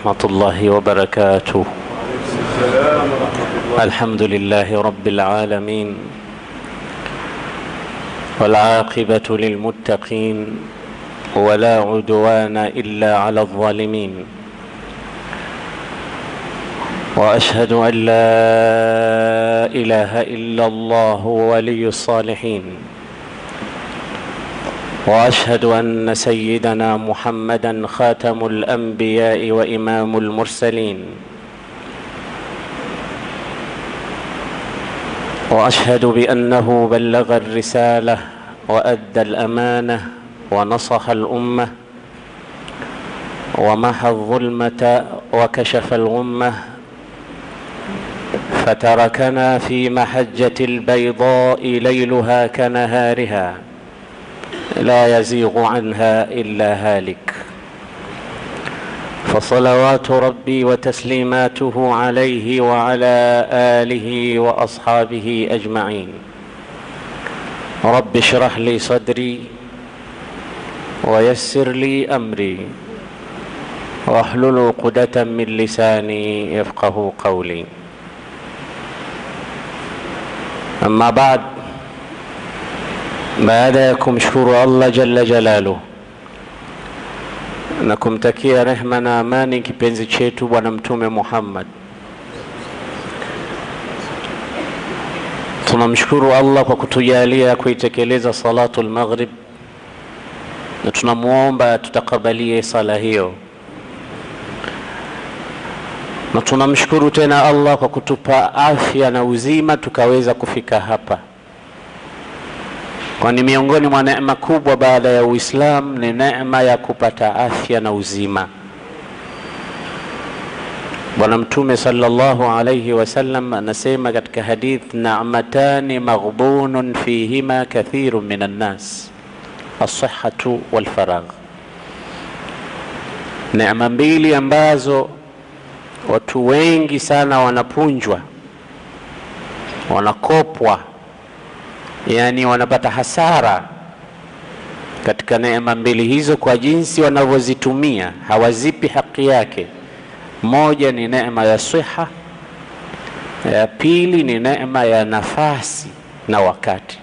ورحمة الله وبركاته. الحمد لله رب العالمين والعاقبة للمتقين ولا عدوان إلا على الظالمين. وأشهد أن لا إله إلا الله ولي الصالحين. وأشهد أن سيدنا محمدا خاتم الأنبياء وإمام المرسلين. وأشهد بأنه بلغ الرسالة وأدى الأمانة ونصح الأمة ومحى الظلمة وكشف الغمة. فتركنا في محجة البيضاء ليلها كنهارها. لا يزيغ عنها إلا هالك. فصلوات ربي وتسليماته عليه وعلى آله وأصحابه أجمعين. رب اشرح لي صدري ويسر لي أمري. واحلل عقدة من لساني يفقه قولي. أما بعد baada ya kumshukuru Allah jalla jalaluh na kumtakia rehma na amani kipenzi chetu Bwana Mtume Muhammad, tunamshukuru Allah kwa kutujalia kuitekeleza salatu lmaghrib, na tunamwomba tutakabalie sala hiyo, na tunamshukuru tena Allah kwa kutupa afya na uzima tukaweza kufika hapa kwani miongoni mwa neema kubwa baada ya Uislamu ni neema ya kupata afya na uzima. Bwana Mtume sallallahu alayhi wasallam anasema katika hadith, na'matani maghbunun fihima kathirun minan nas as-sihhatu wal neema mbili ambazo watu wengi sana wanapunjwa, wanakopwa yaani wanapata hasara katika neema mbili hizo kwa jinsi wanavyozitumia, hawazipi haki yake. Moja ni neema ya siha, ya pili ni neema ya nafasi na wakati.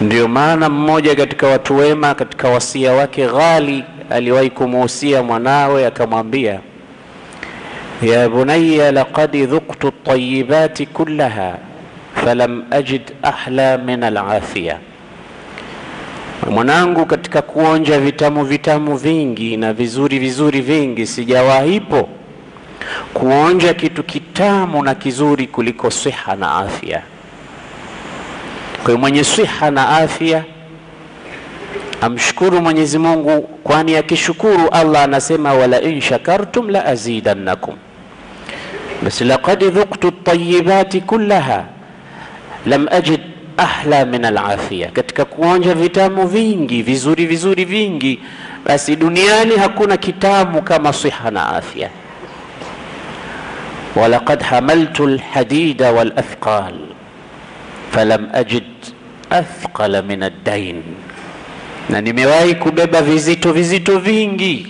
Ndio maana mmoja katika watu wema katika wasia wake ghali aliwahi kumuhusia mwanawe akamwambia, ya bunayya laqad dhuktu at-tayyibati kullaha falam ajid ahla min alafiya, mwanangu, katika kuonja vitamu vitamu vingi na vizuri vizuri vingi sijawahipo kuonja kitu kitamu na kizuri kuliko siha na afya. Kwa mwenye siha na afya amshukuru Mwenyezi Mungu, kwani akishukuru Allah anasema wala in shakartum la azidannakum, basi laqad dhuktu at-tayyibati kullaha lam ajid ahla min alafia, katika kuonja vitamu vingi vizuri vizuri vingi, basi duniani hakuna kitamu kama siha na afya. walaqad hamaltu alhadida walathqal falam ajid athqala min addain, na nimewahi kubeba vizito vizito vingi,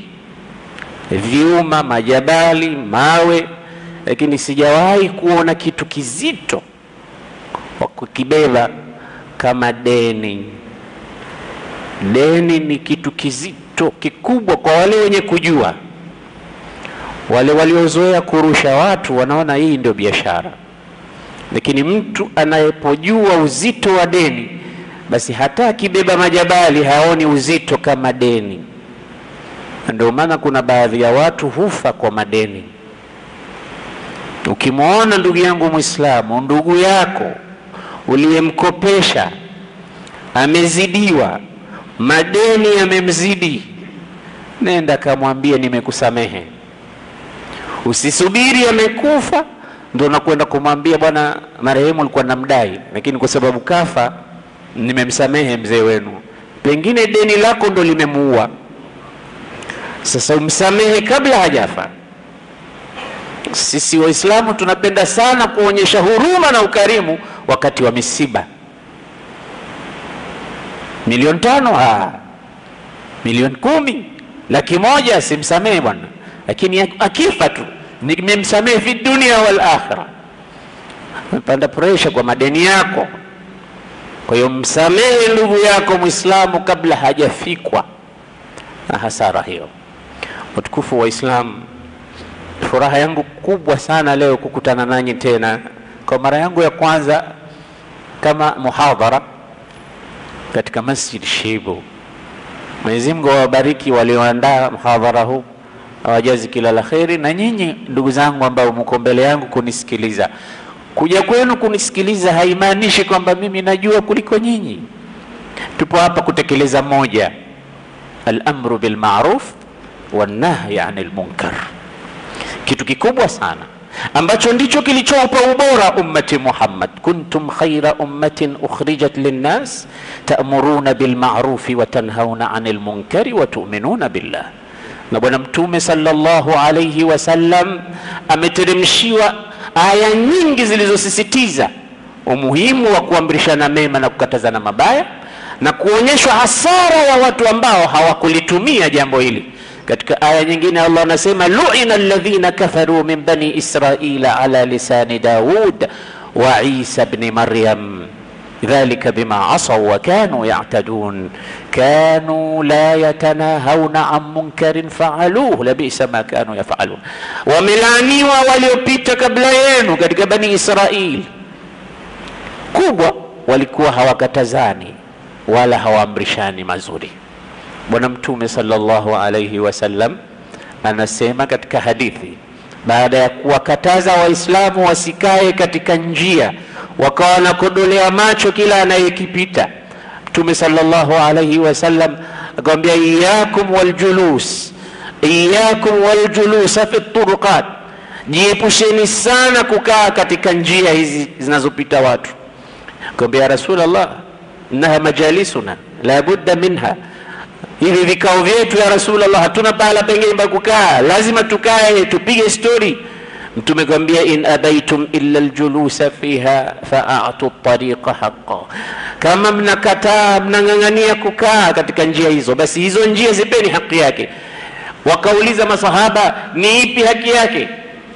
vyuma, majabali, mawe, lakini sijawahi kuona kitu kizito wa kukibeba kama deni. Deni ni kitu kizito kikubwa kwa wale wenye kujua. Wale waliozoea kurusha watu wanaona hii ndio biashara, lakini mtu anayepojua uzito wa deni, basi hata akibeba majabali haoni uzito kama deni. Ndio maana kuna baadhi ya watu hufa kwa madeni. Ukimwona ndugu yangu Mwislamu, ndugu yako uliyemkopesha amezidiwa, madeni yamemzidi, nenda kamwambie nimekusamehe. Usisubiri amekufa ndo nakwenda kumwambia bwana, marehemu alikuwa namdai, lakini kwa sababu kafa nimemsamehe mzee wenu. Pengine deni lako ndo limemuua. Sasa umsamehe kabla hajafa. Sisi Waislamu tunapenda sana kuonyesha huruma na ukarimu wakati wa misiba. Milioni tano, ah, milioni kumi, laki moja simsamehe bwana, lakini akifa tu nimemsamehe fi dunia wal akhira. Umepanda presha kwa madeni yako. Kwa hiyo msamehe ndugu yako Mwislamu kabla hajafikwa na hasara hiyo. Utukufu wa Islam, furaha yangu kubwa sana leo kukutana nanyi tena kwa mara yangu ya kwanza kama muhadhara katika Masjid Shibu. Mwenyezi Mungu awabariki walioandaa muhadhara huu, awajazi kila la kheri, na nyinyi ndugu zangu ambao mko mbele yangu kunisikiliza. Kuja kwenu kunisikiliza haimaanishi kwamba mimi najua kuliko nyinyi. Tupo hapa kutekeleza moja, al-amru bil ma'ruf wan nahyi anil munkar, kitu kikubwa sana ambacho ndicho kilichowapa ubora ummati Muhammad, kuntum khaira ummatin ukhrijat linnas ta'muruna bilma'rufi wa tanhauna 'anil munkari wa tu'minuna billah. Na Bwana Mtume sallallahu alayhi wasallam ameteremshiwa aya nyingi zilizosisitiza umuhimu wa kuamrishana mema na kukatazana mabaya na kuonyeshwa hasara ya watu ambao hawakulitumia jambo hili. Katika aya nyingine Allah anasema lu'ina alladhina kafaru min bani israila ala lisani Daud wa Isa ibn Maryam bima asaw wa kanu ya'tadun kanu la yatanahawna an munkarin fa'aluhu labisa ma kanu yaf'alun, wamelaaniwa waliopita kabla yenu katika bani Israil. Kubwa walikuwa hawakatazani wala hawaamrishani mazuri. Bwana Mtume sallallahu alaihi wasallam anasema katika hadithi, baada ya kuwakataza Waislamu wasikae katika njia, wakawa wanakodolea macho kila anayekipita, Mtume sallallahu alaihi wasallam akamwambia, iyakum waljulus, iyakum waljulusa fi turuqat, jiepusheni sana kukaa katika njia hizi zinazopita watu. Akamwambia, Rasulullah, innaha majalisuna la budda minha hivi vikao vyetu ya Rasulullah, hatuna pahala pengine pa kukaa, lazima tukae tupige stori. Mtume kwambia, in abaitum illa aljulusa fiha faatu tariqa haqa, kama mnakataa mnang'ang'ania kukaa katika njia hizo, basi hizo njia zipeni haki yake. Wakauliza masahaba, ni ipi haki yake?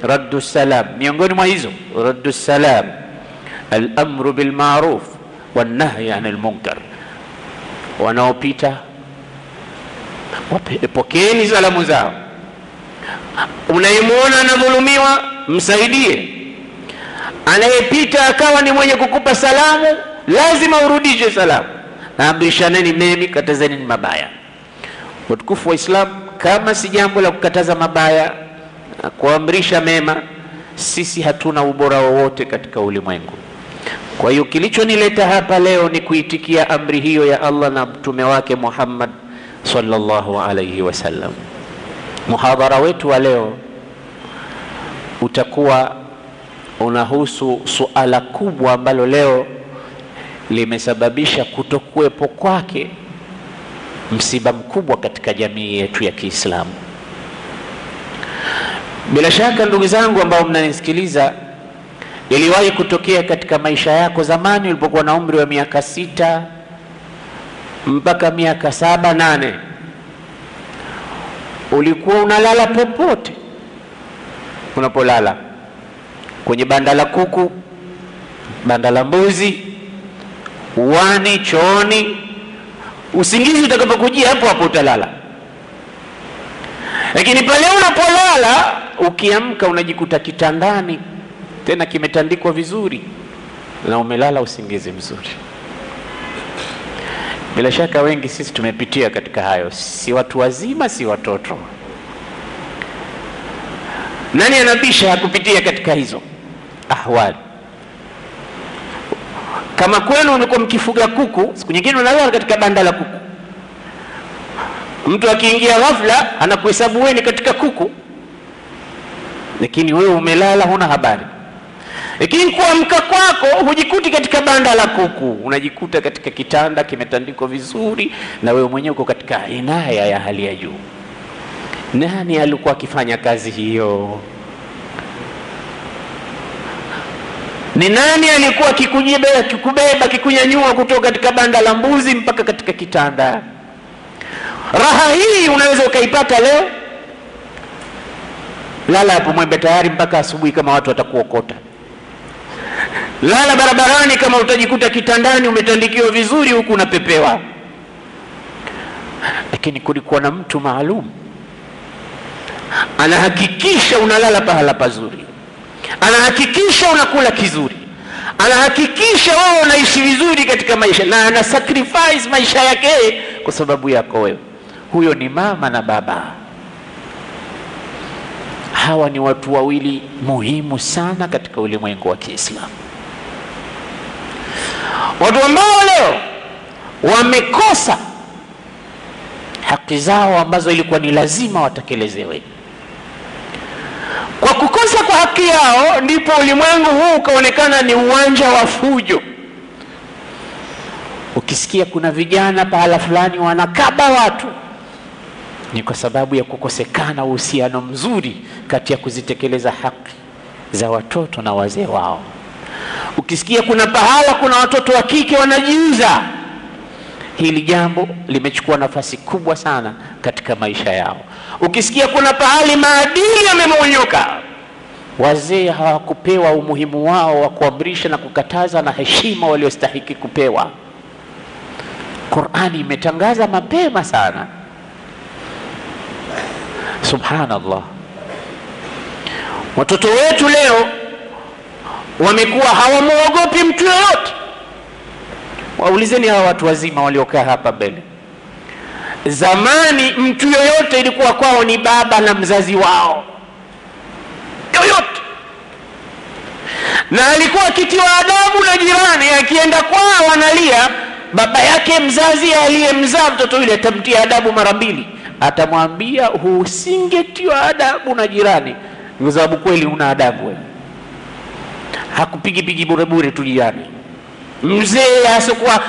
Raddu salam, miongoni mwa hizo raddu salam, alamru bilmaruf wannahyi anil munkar, wanaopita pokeeni salamu zao. Unayemwona anadhulumiwa msaidie, anayepita akawa ni mwenye kukupa salamu lazima urudishe salamu. Naamrishaneni memi, katazeni mabaya. watukufu wa Islam, kama si jambo la kukataza mabaya na kuamrisha mema, sisi hatuna ubora wowote katika ulimwengu. Kwa hiyo kilichonileta hapa leo ni kuitikia amri hiyo ya Allah na mtume wake Muhammad sallallahu alayhi wasallam. Muhadhara wetu wa leo utakuwa unahusu suala kubwa ambalo leo limesababisha kutokuwepo kwake msiba mkubwa katika jamii yetu ya Kiislamu. Bila shaka, ndugu zangu ambao mnanisikiliza, iliwahi kutokea katika maisha yako zamani ulipokuwa na umri wa miaka sita mpaka miaka saba nane, ulikuwa unalala popote unapolala, kwenye banda la kuku, banda la mbuzi, uwani, chooni. Usingizi utakapokujia hapo hapo utalala, lakini pale unapolala ukiamka, unajikuta kitandani tena kimetandikwa vizuri na umelala usingizi mzuri. Bila shaka wengi sisi tumepitia katika hayo, si watu wazima, si watoto. Nani anabisha hakupitia katika hizo? Ahwali? Kama kwenu mlikuwa mkifuga kuku, siku nyingine unalala katika banda la kuku, mtu akiingia ghafla anakuhesabu wewe ni katika kuku, lakini wewe umelala, huna habari lakini kuamka kwako hujikuti katika banda la kuku, unajikuta katika kitanda kimetandikwa vizuri, na wewe mwenyewe uko katika inaya ya hali ya juu. Nani alikuwa akifanya kazi hiyo? Ni nani alikuwa kikubeba kikunyanyua kutoka katika banda la mbuzi mpaka katika kitanda? raha hii unaweza ukaipata leo lala hapo mwembe tayari mpaka asubuhi kama watu watakuokota lala barabarani kama utajikuta kitandani umetandikiwa vizuri huku unapepewa. Lakini kulikuwa na mtu maalum. Anahakikisha unalala pahala pazuri. Anahakikisha unakula kizuri. Anahakikisha wewe unaishi vizuri katika maisha na ana sacrifice maisha yake kwa sababu yako wewe. Huyo ni mama na baba. Hawa ni watu wawili muhimu sana katika ulimwengu wa kiislamu watu ambao leo wamekosa haki zao ambazo ilikuwa ni lazima watekelezewe. Kwa kukosa kwa haki yao ndipo ulimwengu huu ukaonekana ni uwanja wa fujo. Ukisikia kuna vijana pahala fulani wanakaba watu ni kwa sababu ya kukosekana uhusiano mzuri kati ya kuzitekeleza haki za watoto na wazee wao ukisikia kuna pahala kuna watoto wa kike wanajiuza. Hili jambo limechukua nafasi kubwa sana katika maisha yao. Ukisikia kuna pahali maadili yamemonyoka wazee hawakupewa umuhimu wao wa kuamrisha na kukataza na heshima waliostahiki kupewa. Qurani imetangaza mapema sana. Subhanallah. Watoto wetu leo wamekuwa hawamwogopi mtu yoyote. Waulizeni hawa watu wazima waliokaa hapa mbele. Zamani mtu yoyote ilikuwa kwao ni baba na mzazi wao. Yoyote. Na alikuwa akitiwa adabu na jirani akienda kwao analia baba yake mzazi aliyemzaa mtoto yule atamtia adabu mara mbili. Atamwambia husingetiwa adabu na jirani kwa sababu kweli una adabu wewe hakupigipigi burebure tu jirani mzee asokuwa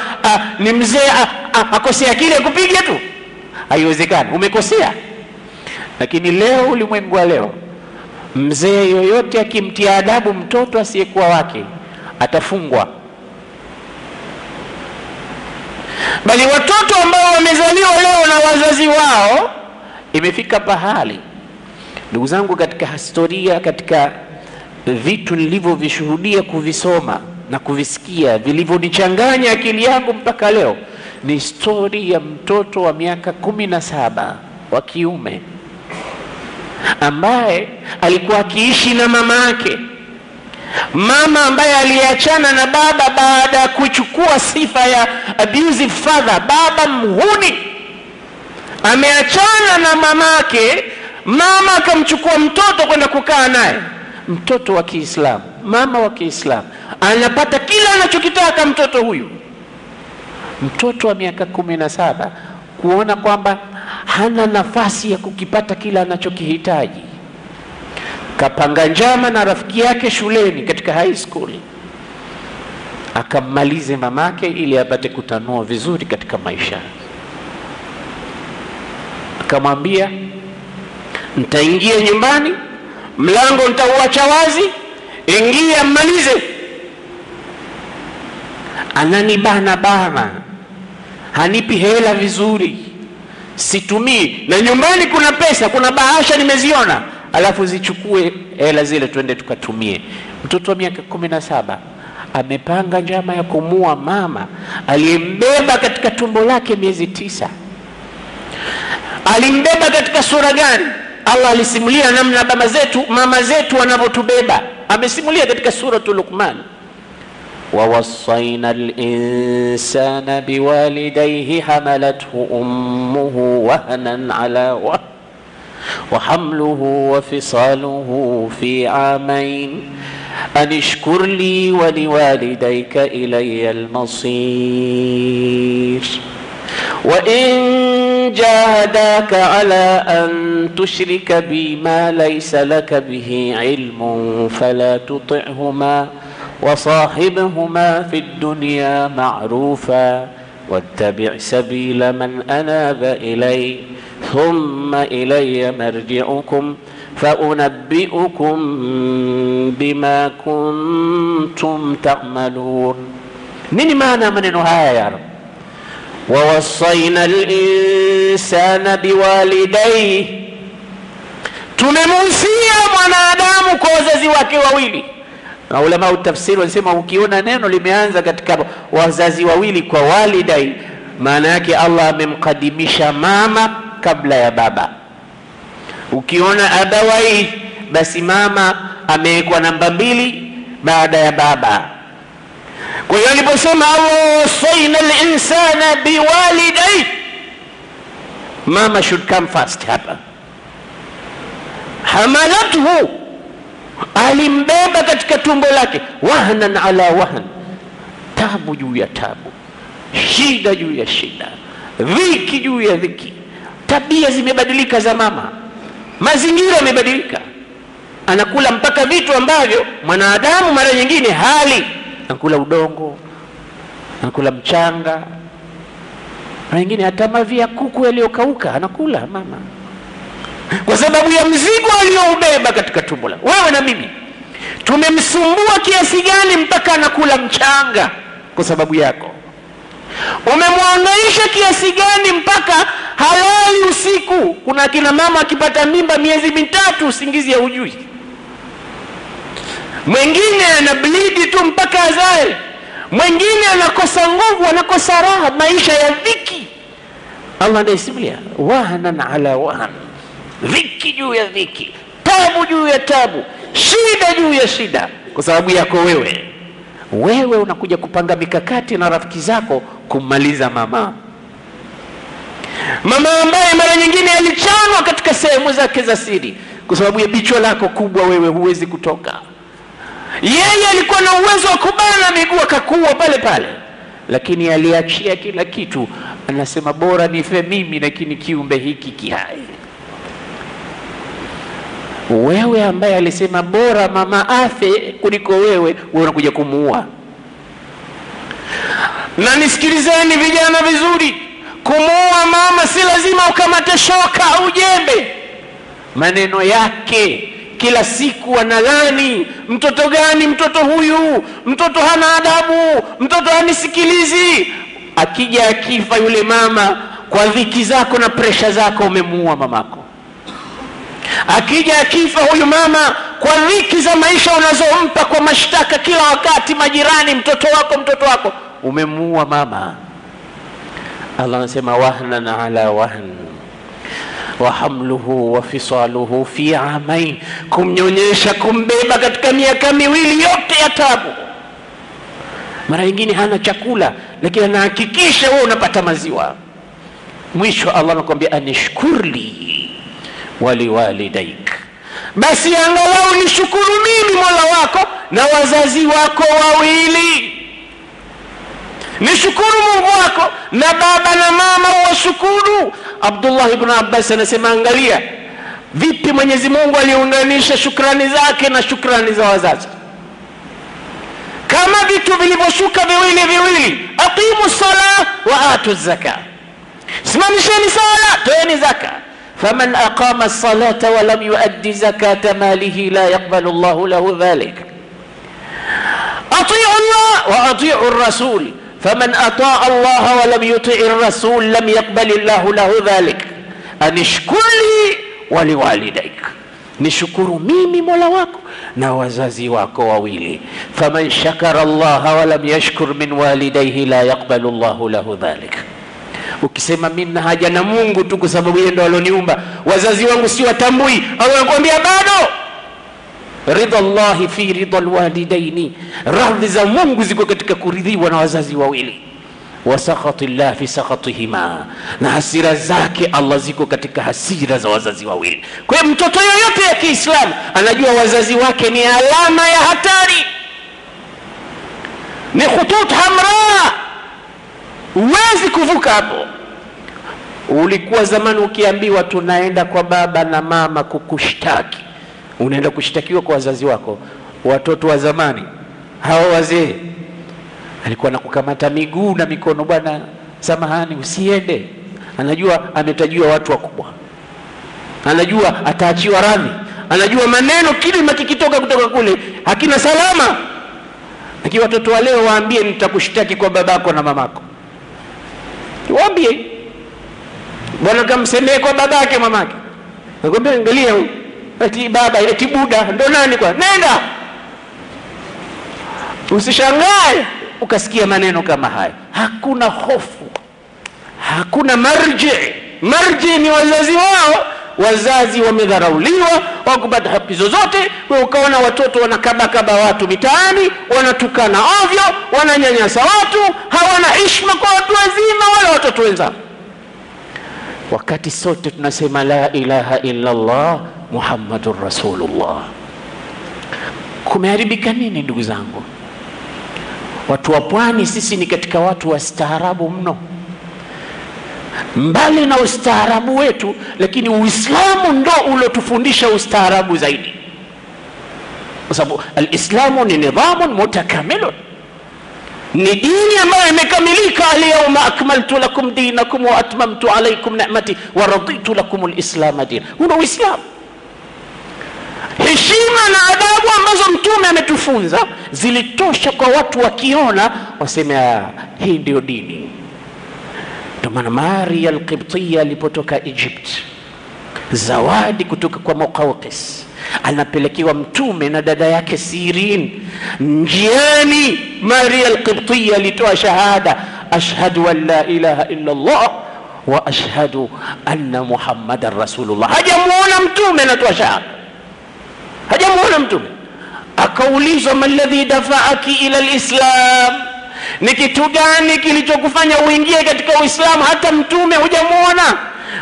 ni mzee akosea kile kupiga tu. Haiwezekani umekosea. Lakini leo ulimwengu wa leo mzee yoyote akimtia adabu mtoto asiyekuwa wake atafungwa. Bali watoto ambao wamezaliwa leo na wazazi wao imefika pahali. Ndugu zangu katika historia katika vitu nilivyovishuhudia kuvisoma na kuvisikia vilivyonichanganya akili yangu mpaka leo ni stori ya mtoto wa miaka kumi na saba wa kiume ambaye alikuwa akiishi na mama yake. Mama ambaye aliachana na baba baada ya kuchukua sifa ya abusive father baba mhuni ameachana na mamake mama akamchukua mtoto kwenda kukaa naye mtoto wa kiislamu mama wa kiislamu anapata kila anachokitaka mtoto huyu. Mtoto wa miaka kumi na saba kuona kwamba hana nafasi ya kukipata kila anachokihitaji. Kapanga njama na rafiki yake shuleni katika high school. Akammalize mamake ili apate kutanua vizuri katika maisha. Akamwambia ntaingia nyumbani mlango nitauacha wazi. Ingia mmalize. Ananibana bana. Hanipi hela vizuri. Situmii. Na nyumbani kuna pesa kuna bahasha nimeziona. Alafu zichukue hela zile twende tukatumie. Mtoto wa miaka kumi na saba amepanga njama ya kumua mama aliyembeba katika tumbo lake miezi tisa. Alimbeba katika sura gani allah alisimulia namna baba zetu mama zetu wanavyotubeba. Amesimulia katika suratu luqman. ووصينا الإنسان بوالديه حملته أمه وهنا على وهن وحمله وفصاله في عامين أن اشكر لي ولوالديك إلي المصير وإن جاهداك على أن تشرك بي ما ليس لك به علم فلا تطعهما وصاحبهما في الدنيا معروفا واتبع سبيل من أناب إلي ثم إلي مرجعكم فأنبئكم بما كنتم تعملون. nini maana ya maneno ya rab wawasaina linsana biwalidaihi, tumemuhusia mwanadamu kwa wazazi wake wawili. Na ulama utafsiri wanasema ukiona neno limeanza katika wazazi wawili kwa walidai, maana yake Allah amemkadimisha mama kabla ya baba. Ukiona abawai, basi mama amewekwa namba mbili baada ya baba. Kwa hiyo aliposema Allah wasaina linsana biwalidai, mama should come first hapa. Hamalathu, alimbeba katika tumbo lake, wahnan ala wahn, tabu juu ya tabu, shida juu ya shida, dhiki juu ya dhiki. Tabia zimebadilika za mama, mazingira yamebadilika, anakula mpaka vitu ambavyo mwanadamu mara nyingine hali anakula udongo, nakula mchanga, na wengine hata mavi ya kuku yaliyokauka anakula mama, kwa sababu ya mzigo aliyoubeba katika tumbo la. Wewe na mimi tumemsumbua kiasi gani mpaka anakula mchanga kwa sababu yako? Umemwangaisha kiasi gani mpaka halali usiku? Kuna akina mama akipata mimba miezi mitatu usingizi haujui mwingine ana blidi tu mpaka azae, mwingine anakosa nguvu, anakosa raha, maisha ya dhiki. Allah anaisimulia wahnan ala wahn, dhiki juu ya dhiki, tabu juu ya tabu, shida juu ya shida, kwa sababu yako wewe. Wewe unakuja kupanga mikakati na rafiki zako kummaliza mama, mama ambaye mara nyingine alichanwa katika sehemu zake za siri. Kwa sababu ya bichwa lako kubwa, wewe huwezi kutoka yeye alikuwa na uwezo wa kubana miguu akakuwa pale pale, lakini aliachia kila kitu. Anasema bora nife mimi, lakini kiumbe hiki kihai. Wewe ambaye alisema bora mama afe kuliko wewe, wewe unakuja kumuua. Na nisikilizeni vijana vizuri, kumuua mama si lazima ukamate shoka au jembe. Maneno yake kila siku wanalani, mtoto gani? Mtoto huyu, mtoto hana adabu, mtoto hanisikilizi. Akija akifa yule mama, kwa dhiki zako na presha zako umemuua mamako. Akija akifa huyu mama, kwa dhiki za maisha unazompa, kwa mashtaka kila wakati, majirani, mtoto wako, mtoto wako, umemuua mama. Allah anasema wahnan ala wahn wa hamluhu wa fisaluhu fi amain, kumnyonyesha kumbeba katika miaka miwili yote ya tabu. Mara nyingine hana chakula, lakini anahakikisha wewe unapata maziwa. Mwisho Allah anakuambia anishkurli waliwalidaik, basi angalau nishukuru mimi mola wako na wazazi wako wawili nishukuru Mungu wako na baba na mama washukuru. Abdullah ibn Abbas anasema, angalia vipi Mwenyezi Mungu aliunganisha shukrani zake na shukrani za wazazi, kama vitu vilivyoshuka viwili viwili, aqimu sala wa atu zaka, simamisheni sala, toeni zaka. faman aqama salata wa lam yuaddi zakata malihi la yaqbalu Allahu lahu dhalik. atiu Allah wa atiu rasul فمن أطاع الله ولم يطع الرسول لم يقبل الله له ذلك. أن اشكر لي ولوالديك. نشكر ميمي مولاك نوزازي ويلي فمن شكر الله ولم يشكر من والديه لا يقبل الله له ذلك. Ukisema mi na haja na mungu tu kwa sababu yendo alioniumba wazazi wangu siwatambui au wanakuambia bado? Ridha llahi fi ridha lwalidaini, radhi za Mungu ziko katika kuridhiwa na wazazi wawili. Wa sakhati llah fi sakhatihima, na hasira zake Allah ziko katika hasira za wazazi wawili. Kwa hiyo mtoto yoyote ya Kiislamu anajua wazazi wake ni alama ya hatari, ni khutut hamra, huwezi kuvuka hapo. Ulikuwa zamani ukiambiwa tunaenda kwa baba na mama kukushtaki unaenda kushtakiwa kwa wazazi wako. Watoto wa zamani hawa wazee alikuwa nakukamata miguu na mikono, bwana, samahani, usiende. Anajua ametajiwa watu wakubwa, anajua ataachiwa radhi, anajua maneno kilima kikitoka kutoka kule hakina salama. Lakini watoto wa leo waambie, nitakushtaki kwa babako na mamako. waambie bwana kamsemee kwa babake mamake nakwambia angalia huyu eti baba eti buda ndo nani kwa? Nenda! Usishangae ukasikia maneno kama haya. Hakuna hofu hakuna marji. Marji ni wazazi wao. Wazazi wamedharauliwa wakupata haki zozote. We ukaona watoto wanakabakaba watu mitaani wanatukana ovyo wananyanyasa watu hawana ishma kwa watu wazima wala watoto wenzao. Wakati sote tunasema la ilaha illa llah muhammadun rasulullah. Kumeharibika nini ndugu zangu? Watu wa pwani sisi ni katika watu wastaarabu mno. Mbali na ustaarabu wetu lakini uislamu ndo uliotufundisha ustaarabu zaidi. Kwa sababu alislamu ni nidhamun mutakamilun. Ni dini ambayo imekamilika. Alyauma akmaltu lakum dinakum wa atmamtu alaikum nimati wa raditu lakum lislama dina. Huno uislamu heshima na adabu ambazo mtume ametufunza zilitosha kwa watu wakiona waseme "Ah, hii ndio dini. Ndio maana maria alqibtiya alipotoka egypt zawadi kutoka kwa muqawqis anapelekewa mtume na dada yake sirin. Njiani maria alqibtiya alitoa shahada ashhadu an la ilaha illa llah wa ashhadu anna muhammadan rasulullah. Hajamuona mtume anatoa shahada hajamuona mtume. Akaulizwa maladhi dafaaki ila lislam ni kitu gani kilichokufanya uingie katika uislamu hata mtume hujamuona?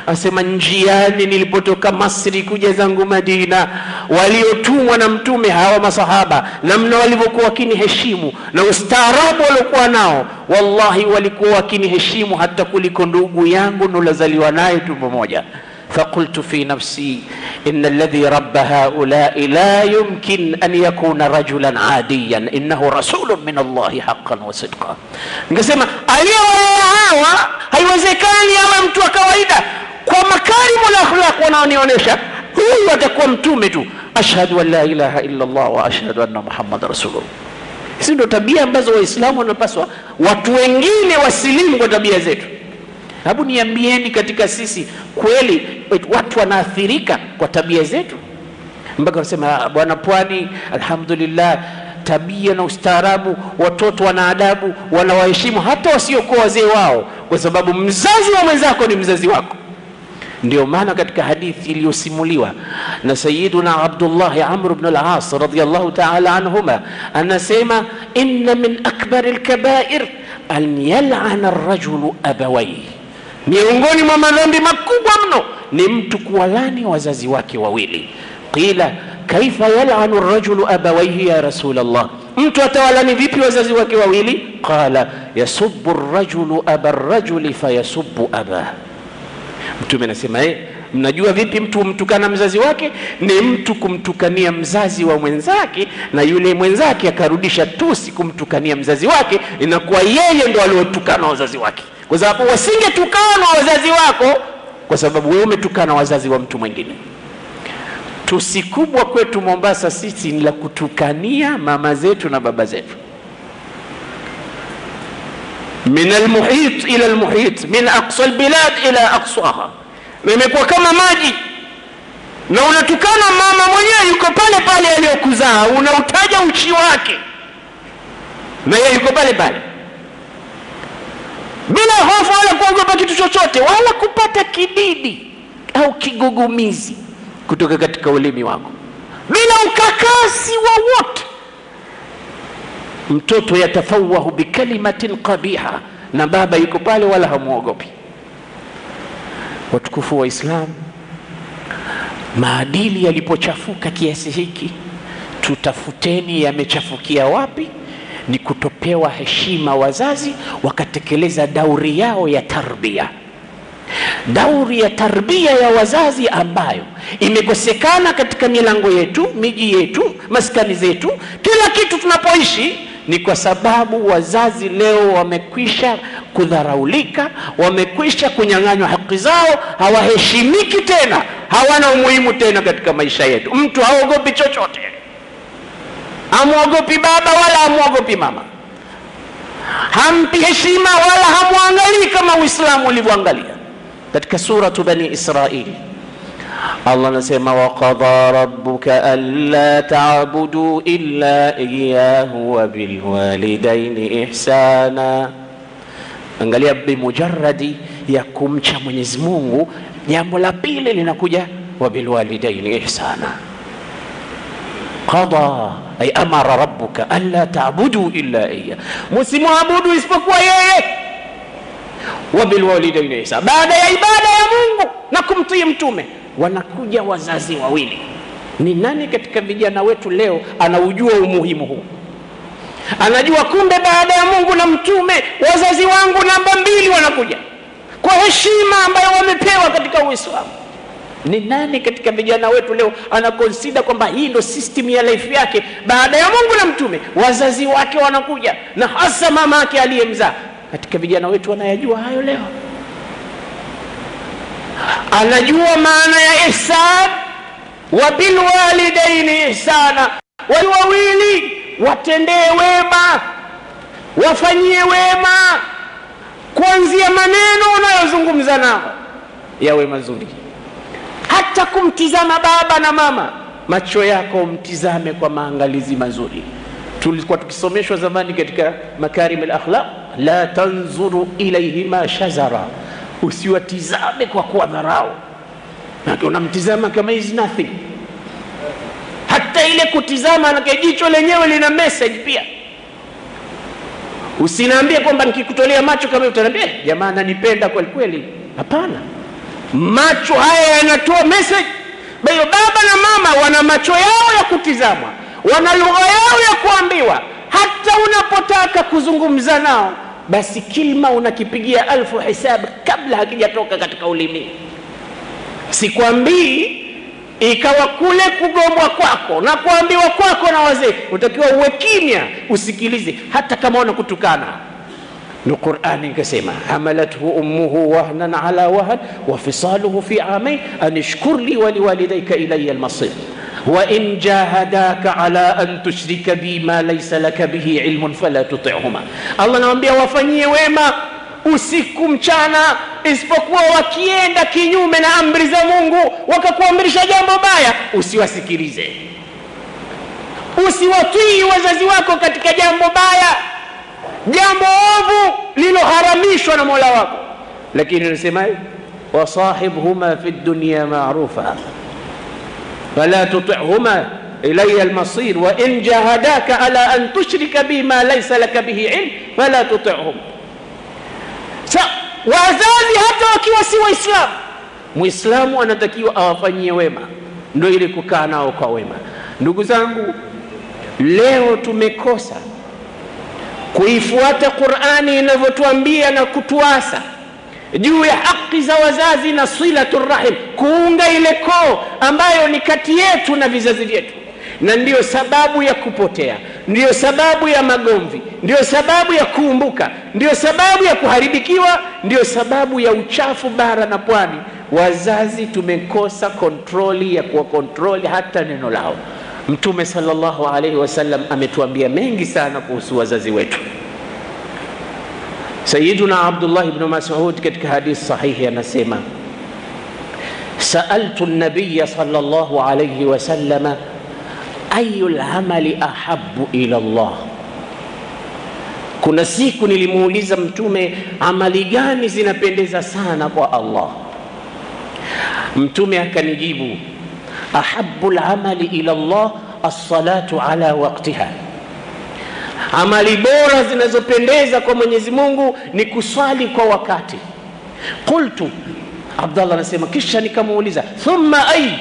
Asema njiani nilipotoka masri kuja zangu madina waliotumwa na mtume hawa masahaba namna walivyokuwa wakiniheshimu na ustaarabu waliokuwa nao wallahi walikuwa wakiniheshimu hata kuliko ndugu yangu nolazaliwa naye tumbo moja فقلت في نفسي إن الذي رب هؤلاء لا يمكن أن يكون رجلا عاديا إنه رسول من الله حقا وصدقا nikasema aliyewalea hawa haiwezekani awe mtu wa kawaida kwa makarimu la akhlaq wanaonionyesha huyu atakuwa mtume tu ashhadu an la ilaha illa llah wa ashhadu anna muhammad rasulullah hizi ndo tabia ambazo waislamu wanapaswa watu wengine wasilimu kwa tabia zetu hebu niambieni katika sisi kweli watu wanaathirika kwa tabia zetu? Mpaka wanasema "Ah, bwana pwani alhamdulillah tabia na ustaarabu watoto wana adabu wanawaheshimu hata wasiokuwa wazee wao kwa sababu mzazi wa mwenzako ni mzazi wako. Ndio maana katika hadithi iliyosimuliwa na sayiduna abdullahi amr bnu las radiallahu taala anhuma anasema inna min akbari lkabair an yalana rajulu abawaihi miongoni mwa madhambi makubwa mno ni mtu kuwalani wazazi wake wawili. Qila kaifa yalanu rajulu abawaihi ya rasul llah mtu atawalani vipi wazazi wake wawili? Qala yasubu rajulu aba rajuli fayasubu abah mtume anasema eh, mnajua vipi mtu humtukana mzazi wake? Ni mtu kumtukania mzazi wa mwenzake na yule mwenzake akarudisha tusi kumtukania mzazi wake. Inakuwa yeye ndo aliotukana wazazi wake kwa sababu wasingetukana wazazi wako kwa sababu wewe umetukana wazazi wa mtu mwingine. Tusi kubwa kwetu mombasa sisi ni la kutukania mama zetu na baba zetu. Min almuhit ila almuhit min aqsa albilad ila aqsaha. Na imekuwa kama maji. Na unatukana mama mwenyewe yuko pale pale aliyokuzaa unautaja uchi wake. Na yeye yuko pale pale bila hofu wala kuogopa kitu chochote wala kupata kididi au kigugumizi kutoka katika ulimi wako. Bila ukakasi wowote mtoto yatafawahu bikalimatin qabiha na baba yuko pale wala hamwogopi watukufu wa Islam maadili yalipochafuka kiasi hiki tutafuteni yamechafukia wapi ni kutopewa heshima wazazi wakatekeleza dauri yao ya tarbia. Dauri ya tarbia ya wazazi ambayo imekosekana katika milango yetu miji yetu maskani zetu kila kitu tunapoishi ni kwa sababu wazazi leo wamekwisha kudharaulika wamekwisha kunyang'anywa haki zao hawaheshimiki tena hawana umuhimu tena katika maisha yetu. Mtu haogopi chochote amwogopi baba wala amwogopi mama hampi heshima wala hamwangalii kama uislamu ulivyoangalia katika suratu bani israili allah anasema waqada rabuka anla tabudu illa iyahu wabilwalidaini ihsana angalia bimujaradi ya kumcha mwenyezi mungu jambo la pili linakuja wabilwalidaini ihsana qada ay amara rabbuka alla tabudu illa iya msimwabudu isipokuwa yeye. Wabilwalidaini ihsana baada ya ibada ya mungu na kumtii mtume wanakuja wazazi wawili. Ni nani katika vijana wetu leo anaujua umuhimu huu? Anajua kumbe baada ya mungu na mtume wazazi wangu namba mbili wanakuja. Kwa heshima ambayo wamepewa katika uislamu ni nani katika vijana wetu leo anakonsida kwamba hii ndo system ya life yake? Baada ya mungu na mtume wazazi wake wanakuja na hasa mama yake aliyemzaa. Katika vijana wetu wanayajua hayo leo. Anajua maana ya ihsan wa bilwalidaini ihsana. Wali wawili watendee wema wafanyie wema kuanzia maneno unayozungumza nao yawe mazuri hata kumtizama baba na mama macho yako mtizame kwa maangalizi mazuri. Tulikuwa tukisomeshwa zamani katika makarim alakhlaq la tanzuru ilaihima shazara. Usiwatizame kwa kuwa dharau. Unamtizama kama is nothing. Hata ile kutizama na jicho lenyewe lina message pia. Usiniambie kwamba nikikutolea macho kama utaniambia jamaa ananipenda kweli. Hapana macho haya yanatoa message. Bayo baba na mama wana macho yao ya kutizamwa wana lugha yao ya kuambiwa. Hata unapotaka kuzungumza nao basi kilma unakipigia alfu hisabu kabla hakijatoka katika ulimi. Sikwambii ikawa kule kugombwa kwako na kuambiwa kwako na wazee. Utakiwa uwe kimya usikilize hata kama unakutukana لقرآن كسيمة حملته أمه وهنا على وهن وفصاله في عامين. أن اشكر لي ولوالديك إلي المصير. وإن جاهداك على أن تشرك بي ما ليس لك به علم فلا تطعهما. الله نعم بيه وفنيه ويما. usiku mchana isipokuwa wakienda kinyume na amri za mungu wakakuamrisha jambo baya usiwasikilize usiwatii wazazi wako katika jambo baya jambo ovu liloharamishwa na mola wako lakini unasemaje wasahibhuma fi dunya marufa فلا تطعهما إلي المصير وإن جاهداك على أن تشرك بي ما ليس لك به علم فلا تطعهم wazazi hata wakiwa si waislamu mwislamu anatakiwa awafanyie wema ndo ili kukaa nao kwa wema ndugu zangu leo tumekosa kuifuata qurani inavyotuambia na kutuasa juu ya haki za wazazi na silatu rahim kuunga ile koo ambayo ni kati yetu na vizazi vyetu. Na ndiyo sababu ya kupotea ndiyo sababu ya magomvi ndiyo sababu ya kuumbuka ndiyo sababu ya kuharibikiwa ndiyo sababu ya uchafu bara na pwani. Wazazi tumekosa kontroli ya kuwakontroli hata neno lao mtume sallallahu alaihi wasallam ametuambia mengi sana kuhusu wazazi wetu. Sayiduna abdullah bnu masud katika hadithi sahihi anasema saaltu nabiya sallallahu alaihi wasalama ayu lamali ahabu ila llah kuna siku nilimuuliza mtume amali gani zinapendeza sana kwa allah? Mtume akanijibu ahabu lamali ila llah alsalatu ala waktiha amali bora zinazopendeza kwa mwenyezi mungu ni kuswali kwa wakati. Qultu abdallah anasema kisha nikamuuliza thumma ai?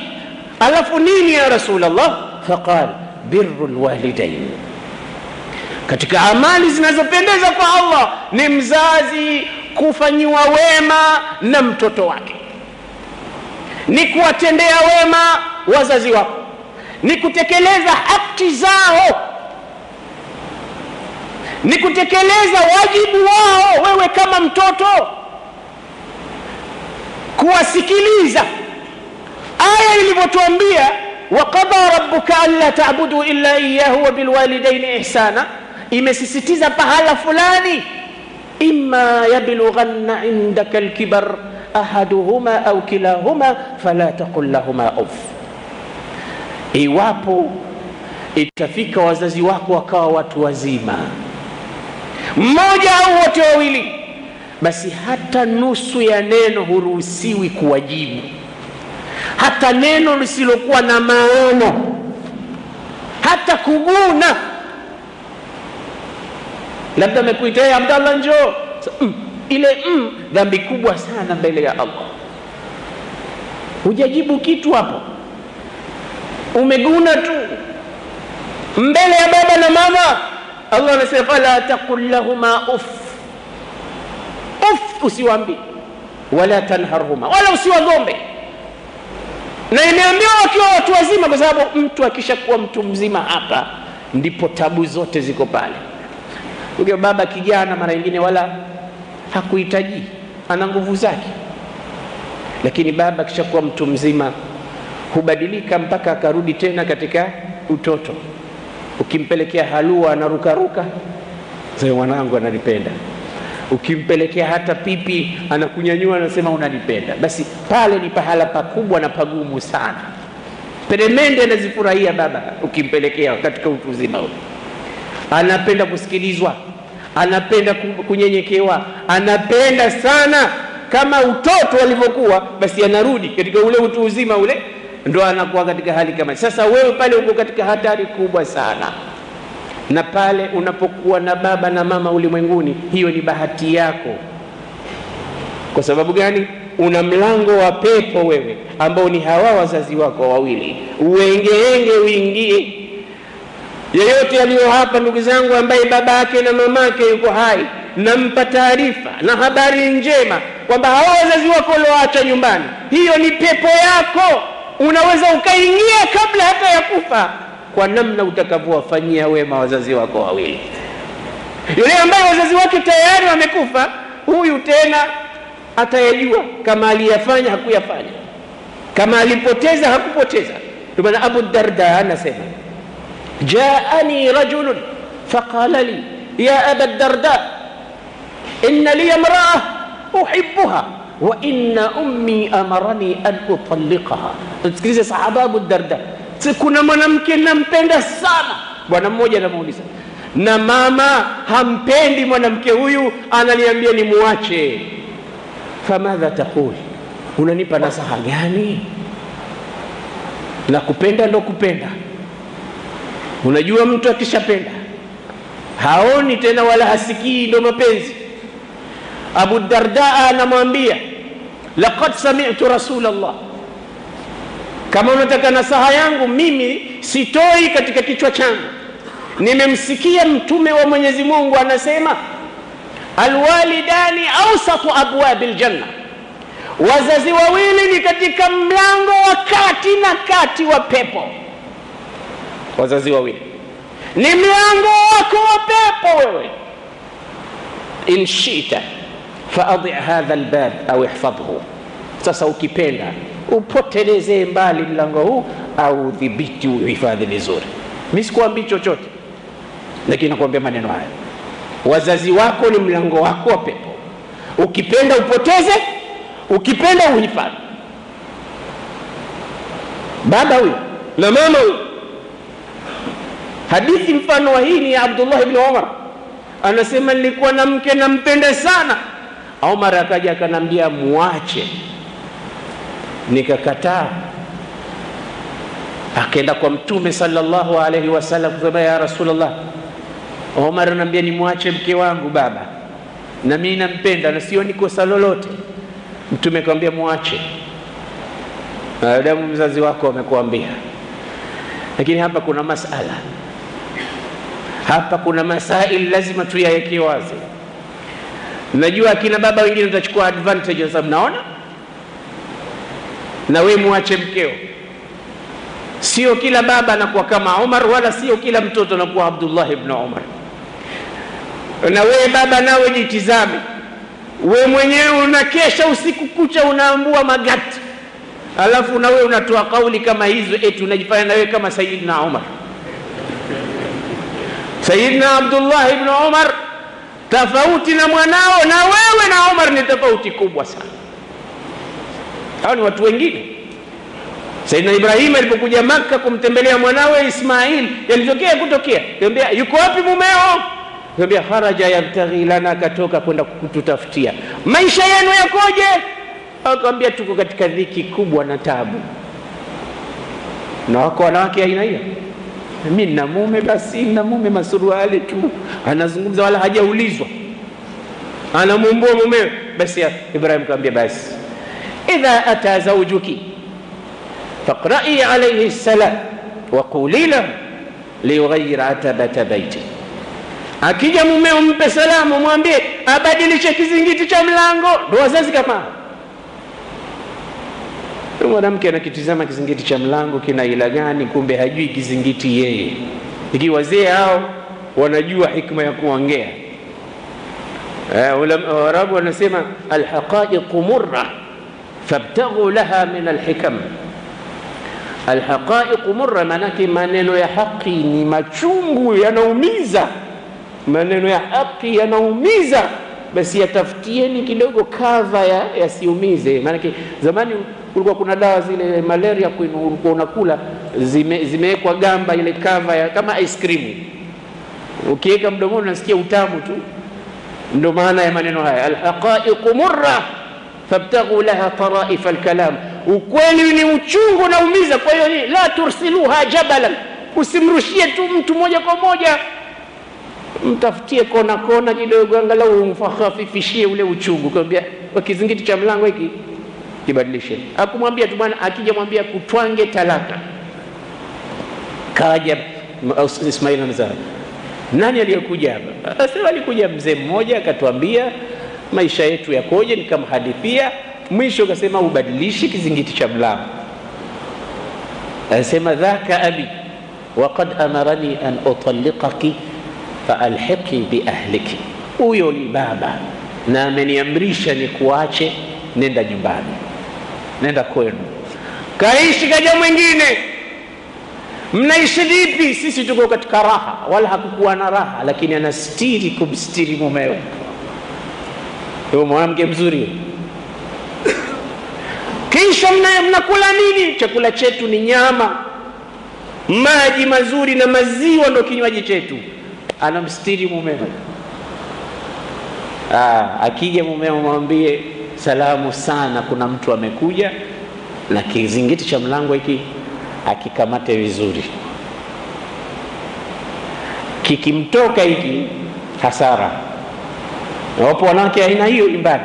Alafu nini ya rasulllah faqal biru lwalidain katika amali zinazopendeza kwa allah ni mzazi kufanyiwa wema na mtoto wake. Ni kuwatendea wema wazazi wako ni kutekeleza haki zao ni kutekeleza wajibu wao wewe kama mtoto kuwasikiliza. Aya ilivyotuambia waqada rabbuka anla tabudu illa iyahu wa bilwalidaini ihsana imesisitiza pahala fulani imma yablughanna indaka alkibar ahaduhuma au kilahuma fala taqul lahuma uff, iwapo itafika wazazi wako wakawa watu wazima, mmoja au wote wawili, basi hata nusu ya neno huruhusiwi kuwajibu, hata neno lisilokuwa na maana, hata kuguna. Labda amekuita "Hey, Abdallah, njoo mm, ile mm, dhambi kubwa sana mbele ya Allah. Hujajibu kitu hapo, umeguna tu mbele ya baba na mama. Allah anasema fala taqul lahuma uff uff, usiwaambie wala tanharhuma, wala usiwagombe. Na imeambiwa wakiwa watu wazima, kwa sababu mtu akishakuwa mtu mzima hapa ndipo tabu zote ziko pale. Huyo baba kijana mara nyingine wala hakuhitaji, ana nguvu zake, lakini baba akishakuwa mtu mzima hubadilika mpaka akarudi tena katika utoto. Ukimpelekea halua anarukaruka, sema mwanangu ananipenda. Ukimpelekea hata pipi anakunyanyua, anasema unanipenda. Basi pale ni pahala pakubwa na pagumu sana. Peremende anazifurahia baba ukimpelekea katika utu uzima ule, anapenda kusikilizwa, anapenda kunyenyekewa, anapenda sana kama utoto alivyokuwa, basi anarudi katika ule utu uzima ule, ndo anakuwa katika hali kama sasa. Wewe pale uko katika hatari kubwa sana, na pale unapokuwa na baba na mama ulimwenguni, hiyo ni bahati yako. Kwa sababu gani? Una mlango wa pepo wewe, ambao ni hawa wazazi wako wawili, uengeenge uingie. Yeyote aliyo hapa, ndugu zangu, ambaye baba yake na mamake yuko hai, nampa taarifa na habari njema kwamba hawa wazazi wako walioacha nyumbani, hiyo ni pepo yako. Unaweza ukaingia kabla hata ya kufa, kwa namna utakavyowafanyia wema wazazi wako wawili. Yule ambaye wazazi wake tayari wamekufa, huyu tena atayajua kama aliyafanya hakuyafanya, kama alipoteza hakupoteza. Ndio maana Abu Darda anasema jaani rajulun faqala li ya aba Darda inna li imraa uhibbuha wa inna ummi amarani an utalliqaha. Sikilize sahaba Abu Darda, kuna mwanamke nampenda sana. Bwana mmoja anamuuliza, na mama hampendi mwanamke huyu, ananiambia ni muache. Famadha taqul, unanipa nasaha gani? Na kupenda ndo kupenda. Unajua, mtu akishapenda haoni tena wala hasikii, ndo mapenzi. Abu Darda anamwambia laqad sami'tu Rasulullah, kama unataka nasaha yangu mimi sitoi katika kichwa changu, nimemsikia mtume wa Mwenyezi Mungu anasema alwalidani ausatu abwabil janna, wazazi wawili ni katika mlango wa kati na kati wa pepo. Wazazi wawili. Ni mlango wako wa pepo wewe. in shita faadhi hadha albab au ihfadhhu, sasa ukipenda upotelezee mbali mlango huu au udhibiti uhifadhi vizuri. Mi sikuambii chochote, lakini nakuambia maneno haya wazazi wako ni mlango wako wa pepo. Ukipenda upoteze, ukipenda uhifadhi. Baba huyu na mama huyu. Hadithi mfano wa hii ni Abdullah ibn Umar, anasema nilikuwa na mke nampenda sana. Umar akaja akanambia muache, nikakataa. Akaenda kwa Mtume sallallahu alaihi wasallam kusema ya Rasulullah, Omar anambia nimwache mke wangu baba, na mimi nampenda na sioni kosa lolote. Mtume akamwambia mwache, maadamu mzazi wako amekuambia. Lakini hapa kuna masala, hapa kuna masail lazima tuyaweke wazi. Najua akina baba wengine utachukua advantage kwa sababu naona na we mwache mkeo. Sio kila baba anakuwa kama Umar, wala sio kila mtoto anakuwa Abdullah ibn Umar na wewe baba nawe jitizame, we mwenyewe unakesha usiku kucha unaambua magati, alafu na wewe unatoa kauli kama hizo, eti unajifanya na wewe kama Sayyidina Umar. Sayyidina Abdullah ibn Umar tofauti na mwanao na wewe na Omar ni tofauti kubwa sana. Hao ni watu wengine. Saidina Ibrahim alipokuja Maka kumtembelea mwanawe Ismail, yalitokea kutokea, kaambia yuko wapi mumeo? Kaambia kharaja yabtaghi lana, akatoka kwenda kututafutia. Maisha yenu yakoje? Akamwambia tuko katika dhiki kubwa na tabu. Na wako wanawake aina hiyo mi nina mume basi, nina mume masuruali tu, anazungumza wala hajaulizwa, anamumbua mumewe. Basi Ibrahim kaambia basi, idha ata zaujuki faqrai alayhi salam wa quli lahu liyughayyir atabata baiti, akija mumeo mpe salamu, mwambie abadilishe kizingiti cha mlango. Ndo wazazi kama mwanamke anakitizama kizingiti cha mlango kina ila gani, kumbe hajui kizingiti yeye. Ikiwa wazee hao wanajua hikma ya kuongea. Waarabu wanasema alhaqaiqu murra fabtaghu laha min alhikam. Alhaqaiqu murra, maanake maneno ya haki ni machungu, yanaumiza. Maneno ya haki yanaumiza, basi yatafutieni kidogo kava yasiumize ya maanake zamani kulikuwa kuna dawa zile malaria ulikuwa unakula zime, zimewekwa gamba ile kava ya kama ice cream, ukiweka mdomoni unasikia utamu tu. Ndo maana ya maneno haya alhaqaiqu murra fabtaghu laha taraifa alkalam, ukweli ni uchungu na umiza. Kwa hiyo la tursiluha jabalan, usimrushie tu mtu moja kwa moja, mtafutie kona kona kidogo, angalau umfahafifishie ule uchungu. Kwambia kwa kizingiti cha mlango hiki kibadilishe. Akumwambia tu bwana, akija mwambia kutwange talaka. Kaja Ismail anasema nani aliyokuja hapa? Asema alikuja mzee mmoja akatuambia maisha yetu yakoje, nikamhadithia. Mwisho akasema ubadilishi kizingiti cha mlango. Anasema dhaka abi waqad amarani an utalliqaki faalhiqi biahliki, huyo ni baba na ameniamrisha ni kuache, nenda nyumbani nenda kwenu, kaishi kaja mwingine. Mnaishi vipi? Sisi tuko katika raha, wala hakukuwa na raha, lakini anastiri kumstiri mumewe. Huyo mwanamke mzuri. Kisha mnakula nini? Chakula chetu ni nyama, maji mazuri na maziwa ndo kinywaji chetu. Anamstiri mumewe. Ah, akija mumewe mwambie salamu sana, kuna mtu amekuja, na kizingiti cha mlango hiki akikamate vizuri, kikimtoka hiki hasara. Wapo wanawake aina hiyo nyumbani,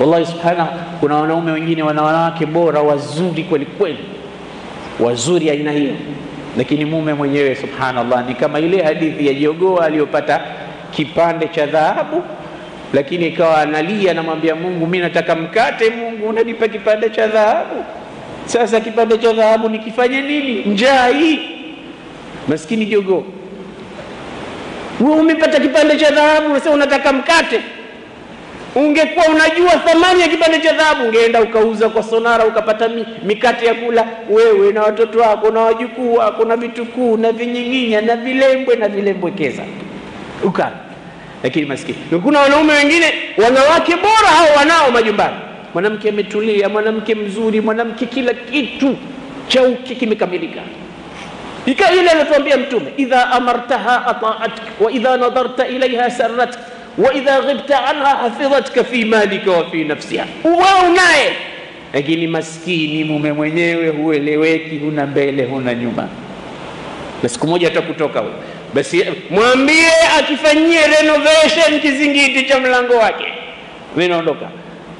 wallahi subhana. Kuna wanaume wengine wana wanawake bora wazuri kweli kweli, wazuri aina hiyo, lakini mume mwenyewe subhanallah ni kama ile hadithi ya jogoo aliyopata kipande cha dhahabu lakini ikawa analia, anamwambia Mungu, mi nataka mkate. Mungu, unanipa kipande cha dhahabu. Sasa kipande cha dhahabu nikifanye nini? Njaa hii, maskini jogoo. Wewe umepata kipande cha dhahabu, unasema unataka mkate. Ungekuwa unajua thamani ya kipande cha dhahabu, ungeenda ukauza kwa sonara, ukapata mikate ya kula wewe na watoto wako na wajukuu wako na vitukuu na vinying'inya na vilembwe na vilembwekeza ukala lakini maskini. Kuna wanaume wengine wanawake bora hao wanao majumbani, mwanamke ametulia, mwanamke mzuri, mwanamke kila kitu chauke kimekamilika. Ika ile anatuambia Mtume, idha amartaha ataatk wa idha nadarta ilaiha sarratka wa idha ghibta anha hafidhatka fi malika wa fi nafsiha. Uwao naye lakini maskini mume mwenyewe hueleweki, huna mbele huna nyuma, na siku moja atakutoka wewe basi mwambie akifanyie renovation kizingiti cha mlango wake. Mimi naondoka,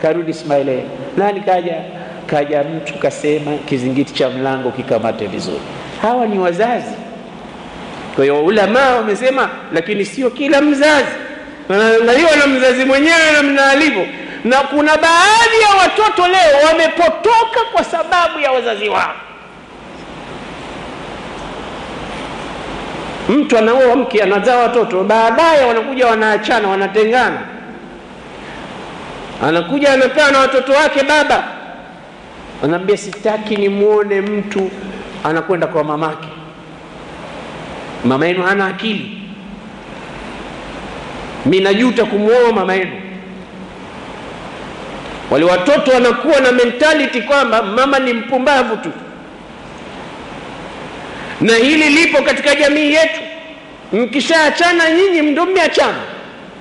karudi Ismail, nani kaja? Kaja mtu kasema kizingiti cha mlango kikamate vizuri. Hawa ni wazazi. Kwa hiyo ulamaa wamesema, lakini sio kila mzazi, wanaangaliwa na mzazi mwenyewe namna alivyo, na kuna baadhi ya watoto leo wamepotoka kwa sababu ya wazazi wao. Mtu anaoa mke anazaa watoto, baadaye wanakuja wanaachana, wanatengana. Anakuja anapewa na watoto wake, baba anaambia sitaki nimwone mtu anakwenda kwa mamake. Mama yenu hana akili. mi najuta kumwoa mama yenu wale watoto wanakuwa na mentality kwamba mama ni mpumbavu tu na hili lipo katika jamii yetu. Mkishaachana nyinyi mndo mmeachana.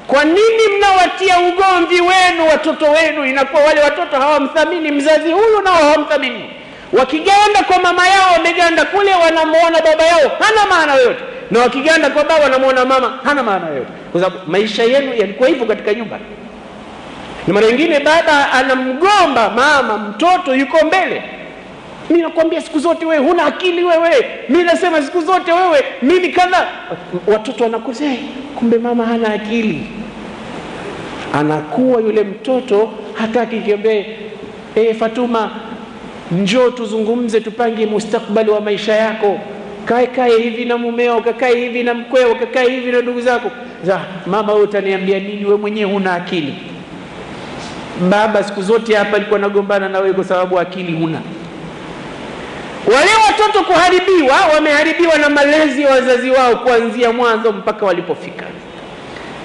Kwa nini mnawatia ugomvi wenu watoto wenu? Inakuwa wale watoto hawamthamini mzazi huyu nao hawamthamini. Wakiganda kwa mama yao wameganda kule wanamwona baba yao hana maana yoyote. Na wakiganda kwa baba wanamwona mama hana maana yoyote. Kwa sababu maisha yenu yalikuwa hivyo katika nyumba. Na mara nyingine baba anamgomba mama mtoto yuko mbele mi nakwambia siku zote wewe huna akili wewe. Mi nasema siku zote wewe mimi kadha. Watoto wanakosea kumbe mama hana akili. Anakuwa yule mtoto hataki kiambie e, fatuma njoo tuzungumze tupange mustakbali wa maisha yako. Kae kae hivi na mumeo kakae hivi na mkweo kakae hivi na ndugu zako. Za mama wewe utaniambia nini? Wewe mwenyewe huna akili. Baba siku zote hapa alikuwa nagombana na wewe kwa sababu akili huna wale watoto kuharibiwa wameharibiwa na malezi ya wazazi wao kuanzia mwanzo mpaka walipofika.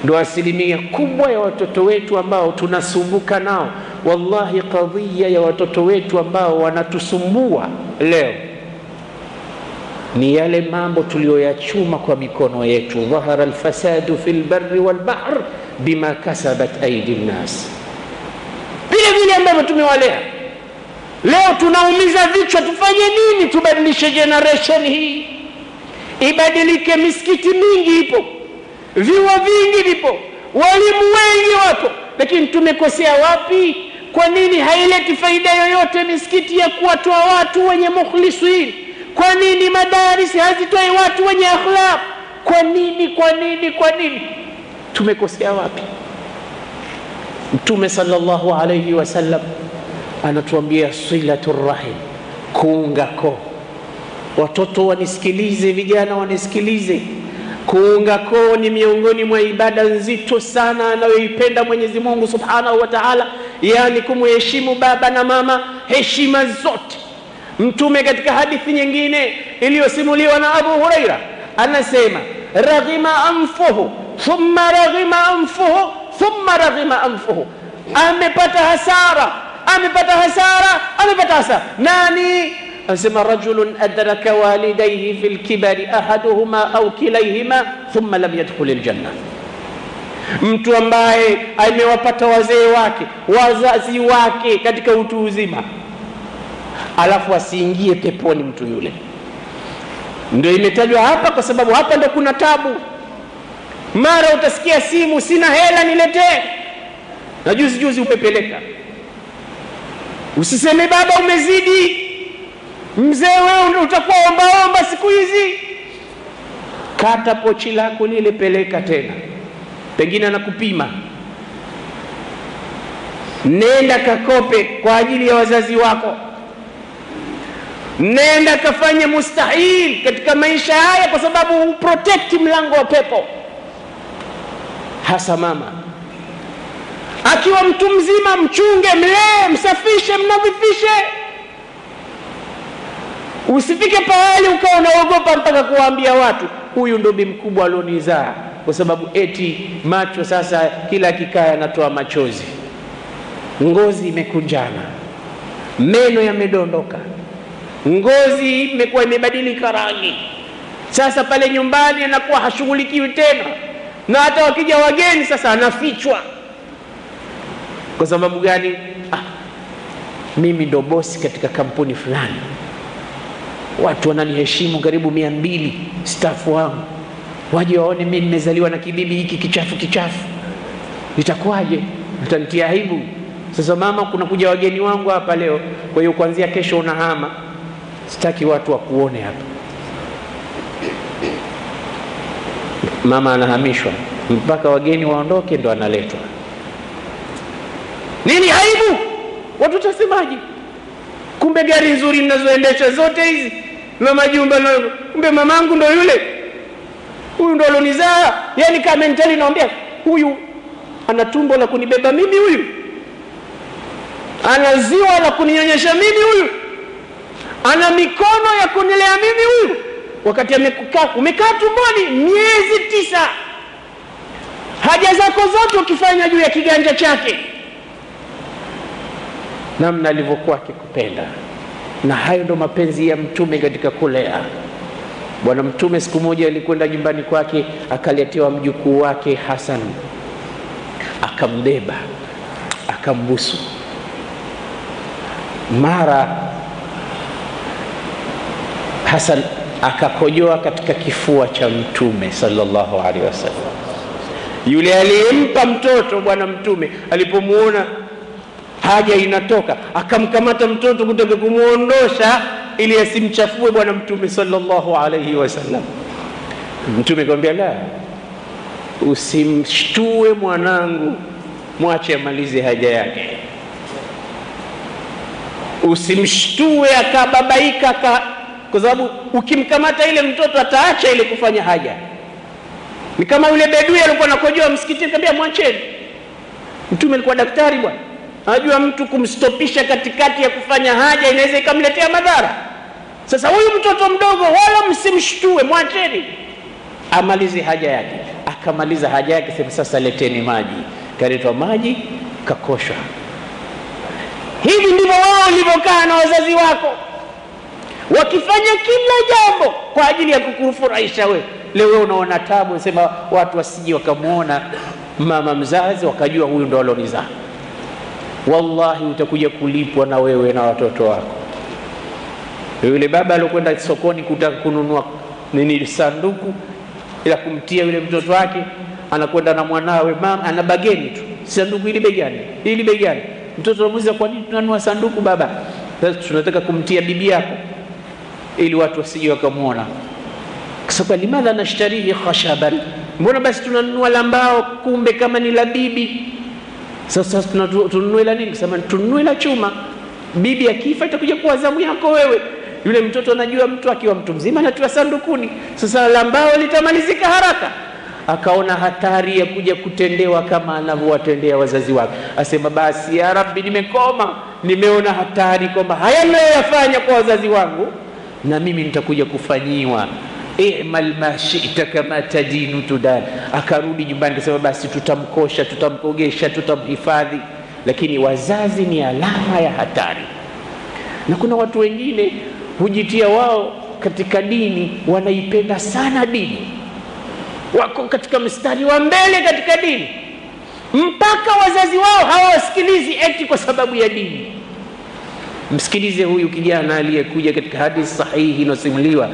Ndo asilimia kubwa ya watoto wetu ambao tunasumbuka nao. Wallahi kadhia ya watoto wetu ambao wanatusumbua leo ni yale mambo tuliyoyachuma kwa mikono yetu. Dhahara alfasadu fi lbari walbahr bima kasabat aidi nnas vile vile ambavyo tumewalea leo tunaumiza vichwa tufanye nini? Tubadilishe generation hii. Ibadilike misikiti mingi ipo vyuo vingi vipo walimu wengi wapo. Lakini tumekosea wapi? Kwa nini haileti faida yoyote misikiti ya kuwatoa watu wenye mukhlisin kwa nini madarisi hazitoi watu wenye akhlaq? Kwa nini kwa nini kwa nini? Tumekosea wapi? Mtume sallallahu alayhi wasallam anatuambia silatu rahim kuunga koo. Watoto wanisikilize vijana wanisikilize. Kuunga koo ni miongoni mwa ibada nzito sana anayoipenda mwenyezi mungu subhanahu wa taala yaani kumheshimu baba na mama heshima zote. Mtume katika hadithi nyingine iliyosimuliwa na abu huraira anasema raghima anfuhu thumma raghima anfuhu thumma raghima anfuhu. Amepata hasara amepata hasara amepata hasara. Nani? Anasema rajulun adraka walidaihi fi kibari ahaduhuma au kilaihima thumma lam yadkhuli ljanna mtu ambaye amewapata wazee wake wazazi wake katika utu uzima alafu asiingie peponi mtu yule. Ndio imetajwa hapa kwa sababu hapa ndo kuna tabu. Mara utasikia simu sina hela niletee. Na juzi juzi umepeleka usiseme baba umezidi. Mzee wewe utakuwa ombaomba siku hizi. Kata pochi lako lile peleka tena pengine anakupima. Nenda kakope kwa ajili ya wazazi wako. Nenda kafanye mustahil katika maisha haya kwa sababu uprotekti mlango wa pepo. Hasa mama akiwa mtu mzima mchunge mlee msafishe mnadhifishe. Usifike pahali ukawa unaogopa mpaka kuwaambia watu huyu ndo bi mkubwa alionizaa. Kwa sababu eti macho sasa kila kikaa yanatoa machozi. Ngozi imekunjana. Meno yamedondoka. Ngozi imekuwa imebadilika rangi. Sasa pale nyumbani anakuwa hashughulikiwi tena. Na hata wakija wageni sasa anafichwa kwa sababu gani? Ah, mimi ndo bosi katika kampuni fulani. Watu wananiheshimu karibu mia mbili stafu wangu. Waje waone mimi nimezaliwa na kibibi hiki kichafu kichafu. Itakuwaje? Utanitia aibu. Sasa mama kuna kuja wageni wangu hapa leo. Kwa hiyo kuanzia kesho unahama. Sitaki watu wakuone hapa. Mama anahamishwa. Mpaka wageni waondoke ndo analetwa nini aibu? Watu utasemaje? Kumbe gari nzuri ninazoendesha zote hizi. Na majumba na kumbe mamangu ndo yule. Huyu ndo alonizaa. Yani kama mentali naambia huyu ana tumbo la kunibeba mimi huyu. Ana ziwa la kuninyonyesha mimi huyu. Ana mikono ya kunilea mimi huyu. Wakati amekaa umekaa tumboni miezi tisa. Haja zako zote ukifanya juu ya kiganja chake namna alivyokuwa akikupenda. Na hayo ndo mapenzi ya mtume katika kulea. Bwana mtume siku moja alikwenda nyumbani kwake akaletewa mjukuu wake hasan akambeba akambusu. Mara hasan akakojoa katika kifua cha mtume sallallahu alaihi wasallam. Yule aliyempa mtoto bwana mtume alipomwona haja inatoka. Akamkamata mtoto kutaka kumwondosha ili asimchafue bwana mtume sallallahu alaihi wasallam mtume akamwambia la usimshtue mwanangu mwache amalize haja yake. Usimshtue akababaika ka, kwa sababu ukimkamata ile mtoto ataacha ile kufanya haja. Ni kama yule bedui alikuwa anakojoa msikitini kaambia mwacheni. Mtume alikuwa daktari bwana anajua mtu kumstopisha katikati ya kufanya haja inaweza ikamletea madhara. Sasa huyu mtoto mdogo wala msimshtue mwacheni. Amalize haja yake. Akamaliza haja yake sema sasa leteni maji. Kaletwa maji kakoshwa. Hivi ndivyo wao walivyokaa na wazazi wako. Wakifanya kila jambo kwa ajili ya kukufurahisha wewe. Leo wewe unaona tabu sema watu wasije wakamwona mama mzazi wakajua huyu ndo alonizaa wallahi utakuja kulipwa na wewe na watoto wako. Yule baba aliokwenda sokoni kutaka kununua nini sanduku ila kumtia yule mtoto wake anakwenda na mwanawe mama ana bageni tu. Sanduku ili begani ili begani mtoto anamuuliza kwa nini tunanunua sanduku baba? Sasa tunataka kumtia bibi yako ili watu wasije wakamwona. Kasaba limadha nashtarihi khashaban. Mbona basi tunanunua la mbao kumbe kama ni la bibi sasa tununue la nini? Sema tununue la chuma. Bibi akifa itakuja kuwa zamu yako wewe. Yule mtoto anajua mtu akiwa mtu mzima anatiwa sandukuni. Sasa la mbao litamalizika haraka. Akaona hatari ya kuja kutendewa kama anavyowatendea wazazi wake. Asema basi ya rabbi nimekoma. Nimeona hatari kwamba haya ninayoyafanya kwa wazazi wangu na mimi nitakuja kufanyiwa imal ma shita kama tadinu tudan akarudi nyumbani kasema basi tutamkosha tutamkogesha tutamhifadhi. Lakini wazazi ni alama ya hatari. Na kuna watu wengine hujitia wao katika dini wanaipenda sana dini. Wako katika mstari wa mbele katika dini. Mpaka wazazi wao hawawasikilizi eti kwa sababu ya dini. Msikilize huyu kijana aliyekuja katika hadithi sahihi inayosimuliwa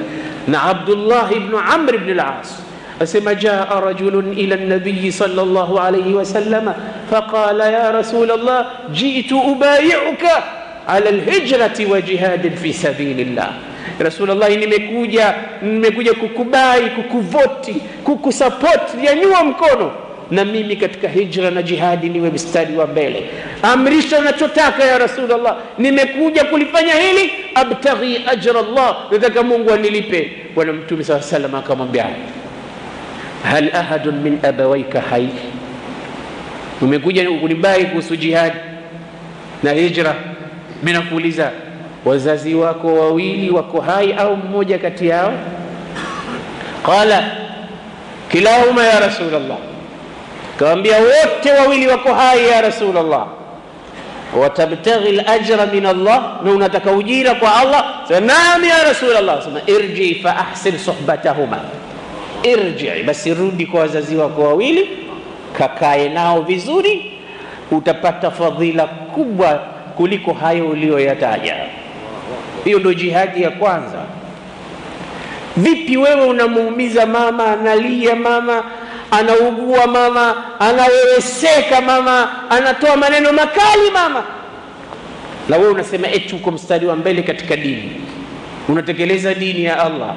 na abdullah ibnu amr ibn al-as asema jaa rajulun ila nabiyi sala llahu alaihi wasalama faqala ya rasul llah jitu ubayiuka ala lhijrati wa jihadin fi sabili llah rasulllahi nimekuja nimekuja kukubai kukuvoti kukusapoti nyanyua mkono na mimi katika hijra na jihadi niwe mstari wa mbele amrisha nachotaka ya rasulllah nimekuja kulifanya hili abtaghi ajra llah nataka mungu anilipe bwana mtume saa salam akamwambia hal ahadun min abawaika hai umekuja kunibai kuhusu jihadi na hijra mi nakuuliza wazazi wako wawili wako hai au mmoja kati yao qala kilahuma ya rasulllah kawambia wote wawili wako hai ya rasulllah watabtaghi lajra min allah na unataka ujira kwa allah? Sema naam ya rasulllah sema irji fa ahsin suhbatahuma. Irji basi rudi kwa wazazi wako wawili kakae nao vizuri. Utapata fadhila kubwa kuliko hayo uliyoyataja. Hiyo ndo jihadi ya kwanza. Vipi wewe unamuumiza mama analia mama anaugua mama anaweweseka mama anatoa maneno makali mama. Na wewe unasema eti uko mstari wa mbele katika dini. Unatekeleza dini ya allah.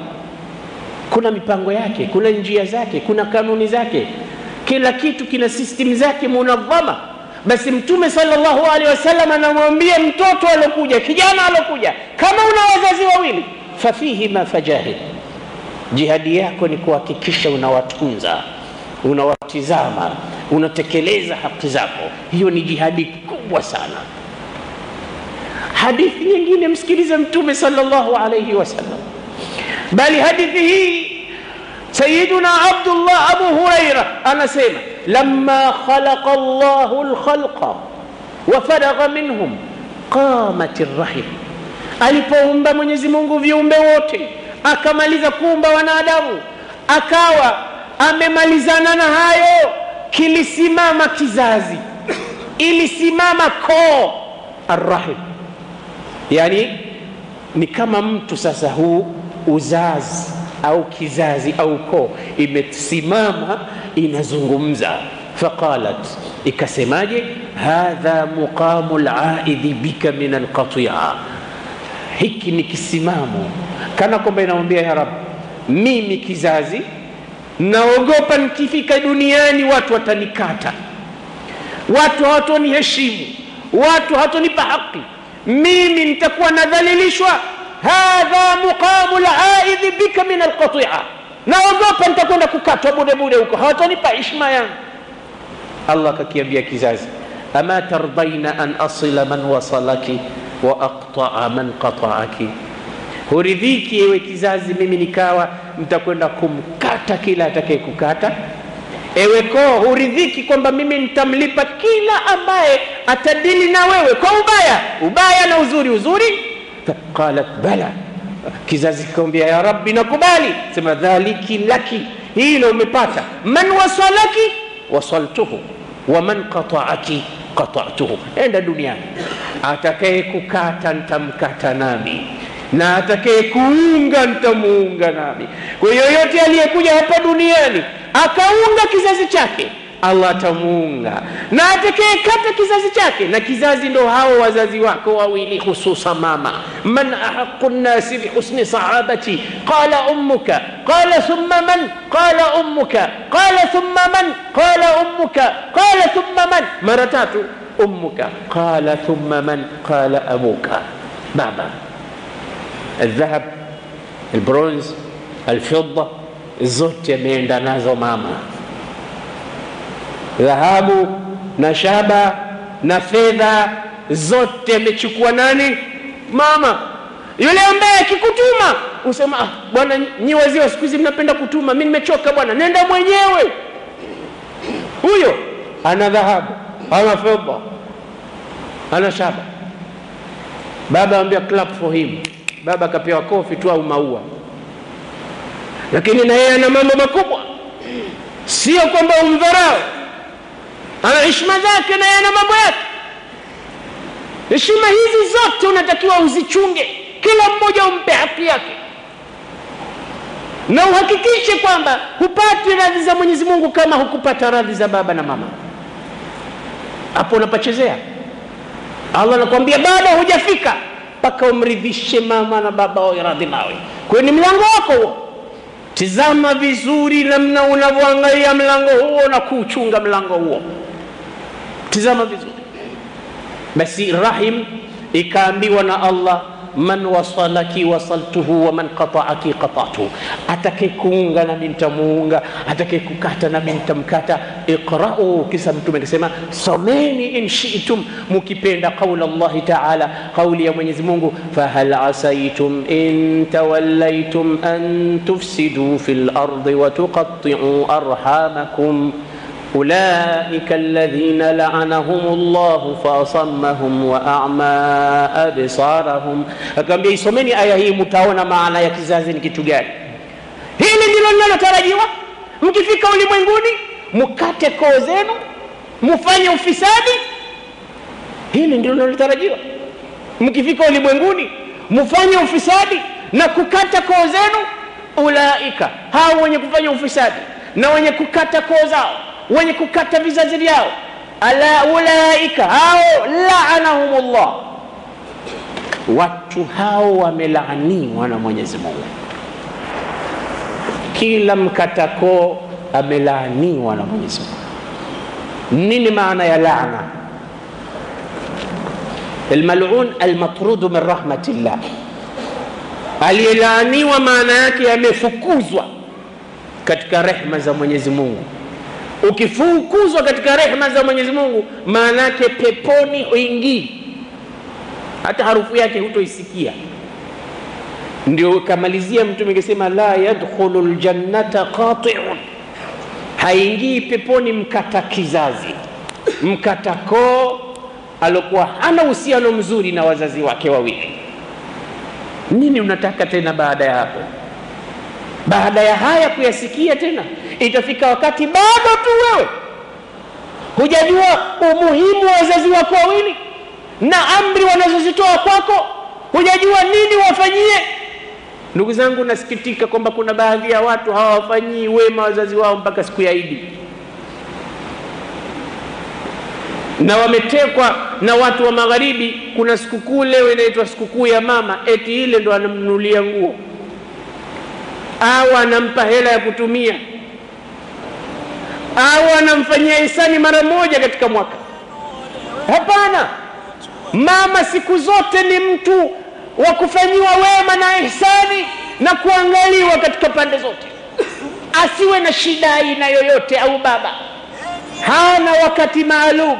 Kuna mipango yake kuna njia zake kuna kanuni zake. Kila kitu kina system zake munadhama. Basi mtume sallallahu alaihi wasallam anamwambia mtoto alokuja kijana alokuja kama una wazazi wawili fafihima fajahid. Jihadi yako ni kuhakikisha unawatunza unawatizama unatekeleza haki zako hiyo ni jihadi kubwa sana hadithi nyingine msikilize mtume sallallahu alaihi wasallam bali hadithi hii sayiduna abdullah abu huraira anasema lama khalaqa llahu lkhalqa wafaragha minhum qamat rrahim alipoumba mwenyezi mungu viumbe wote akamaliza kuumba wanadamu akawa amemalizana na hayo kilisimama kizazi ilisimama koo. Arrahim. Yani ni kama mtu sasa huu uzazi au kizazi au koo imesimama inazungumza. Faqalat ikasemaje? Hadha muqamu laidhi bika min alqatia. Hiki ni kisimamo. Kana kwamba inamwambia ya rab mimi kizazi naogopa nikifika duniani watu watanikata watu hawatoniheshimu watu hawatonipa haki mimi nitakuwa nadhalilishwa hadha muqamu laidhi bika min alqatia naogopa nitakwenda kukatwa budebude huko hawatonipa hishma yangu allah akakiambia kizazi ama tardaina an asila man wasalaki wa aqtaa man qataaki huridhiki ewe kizazi mimi nikawa nitakwenda kumkata kila atakaye kukata ewe koo huridhiki kwamba mimi nitamlipa kila ambaye atadili na wewe kwa ubaya. Ubaya na uzuri uzuri. Qalat bala kizazi kikamwambia ya rabbi nakubali. Sema dhaliki laki. Hilo umepata. Man wasalaki? Wasaltuhu. Wa man qataaki? Qatatuhu. Enda duniani. Atakaye kukata ntamkata nami na atakaye kuunga ntamuunga nami kwa yoyote aliyekuja hapa duniani akaunga kizazi chake allah atamuunga na atakayekata kizazi chake na kizazi ndo hao wazazi wako wawili hususa mama man ahaqu nnasi bihusni sahabati qala ummuka qala thumma man qala ummuka qala thumma man qala ummuka qala thumma man mara tatu ummuka qala thumma man qala abuka baba الذهب البرونز الفضة zote ameenda nazo mama dhahabu na shaba na fedha zote amechukua nani mama yule ambaye akikutuma usema ah, bwana nyi wazee wa siku hizi mnapenda kutuma mi nimechoka bwana nenda mwenyewe huyo ana dhahabu ana fedha ana shaba baba ambia clap for him baba akapewa kofi tu au maua. Lakini na yeye ana mambo makubwa. Sio kwamba umdharau. Ana heshima zake na yeye ana mambo yake. Heshima hizi zote unatakiwa uzichunge. Kila mmoja umpe haki yake. Na uhakikishe kwamba hupati radhi za mwenyezi mungu kama hukupata radhi za baba na mama. Hapo unapachezea. Allah anakuambia bado hujafika mpaka umridhishe mama na baba wawe radhi nawe. Kwa ni mlango wako huo. Tizama vizuri namna unavyoangalia mlango huo na kuuchunga mlango huo. Tizama vizuri. Basi rahim ikaambiwa na allah man wasalaki wasaltuhu wa man qataaki qatatuhu atakayekuunga nami nitamuunga, atakayekukata nami ntamkata اقرأوا كسم تمكسما صميني إن شئتم مكيبين قول الله تعالى قول يا من فهل عسيتم إن توليتم أن تفسدوا في الأرض وتقطعوا أرحامكم أولئك الذين لعنهم الله فأصمهم وأعمى أبصارهم أقام بي صميني آية هي متاونا معنا يكزازين كتجاري هل ndilo linalotarajiwa. Mkifika ulimwenguni mkate koo zenu mfanye ufisadi. Hili ndilo linalotarajiwa. Mkifika ulimwenguni mfanye ufisadi na kukata koo zenu. Ulaika hao wenye kufanya ufisadi na wenye kukata koo zao wenye kukata vizazi vyao. Ulaika hao laanahumullah. Watu hao wamelaaniwa na mwenyezi mungu. Kila mkatakoo amelaaniwa na mwenyezi mungu. Nini maana ya laana? Almalun almatrudu min rahmatillah. Aliyelaaniwa maana yake amefukuzwa katika rehma za mwenyezi mungu. Ukifukuzwa katika rehma za mwenyezi mungu maana yake peponi huingii. Hata harufu yake hutoisikia. Ndio kamalizia Mtume akisema la yadkhulu ljannata qati'un, haingii peponi mkata kizazi, mkata koo, alokuwa hana uhusiano mzuri na wazazi wake wawili. Nini unataka tena baada ya hapo? Baada ya haya kuyasikia tena, itafika wakati bado tu wewe hujajua umuhimu wa wazazi wako wawili na amri wanazozitoa kwako, hujajua nini wafanyie. Ndugu zangu, nasikitika kwamba kuna baadhi ya watu hawafanyii wema wazazi wao mpaka siku ya Idi, na wametekwa na watu wa Magharibi. Kuna sikukuu leo inaitwa sikukuu ya mama, eti ile ndo anamnunulia nguo. Au anampa hela ya kutumia. Au anamfanyia hisani mara moja katika mwaka. Hapana, mama siku zote ni mtu wa kufanyiwa wema na ihsani na kuangaliwa katika pande zote, asiwe na shida aina yoyote. Au baba. Hana wakati maalum,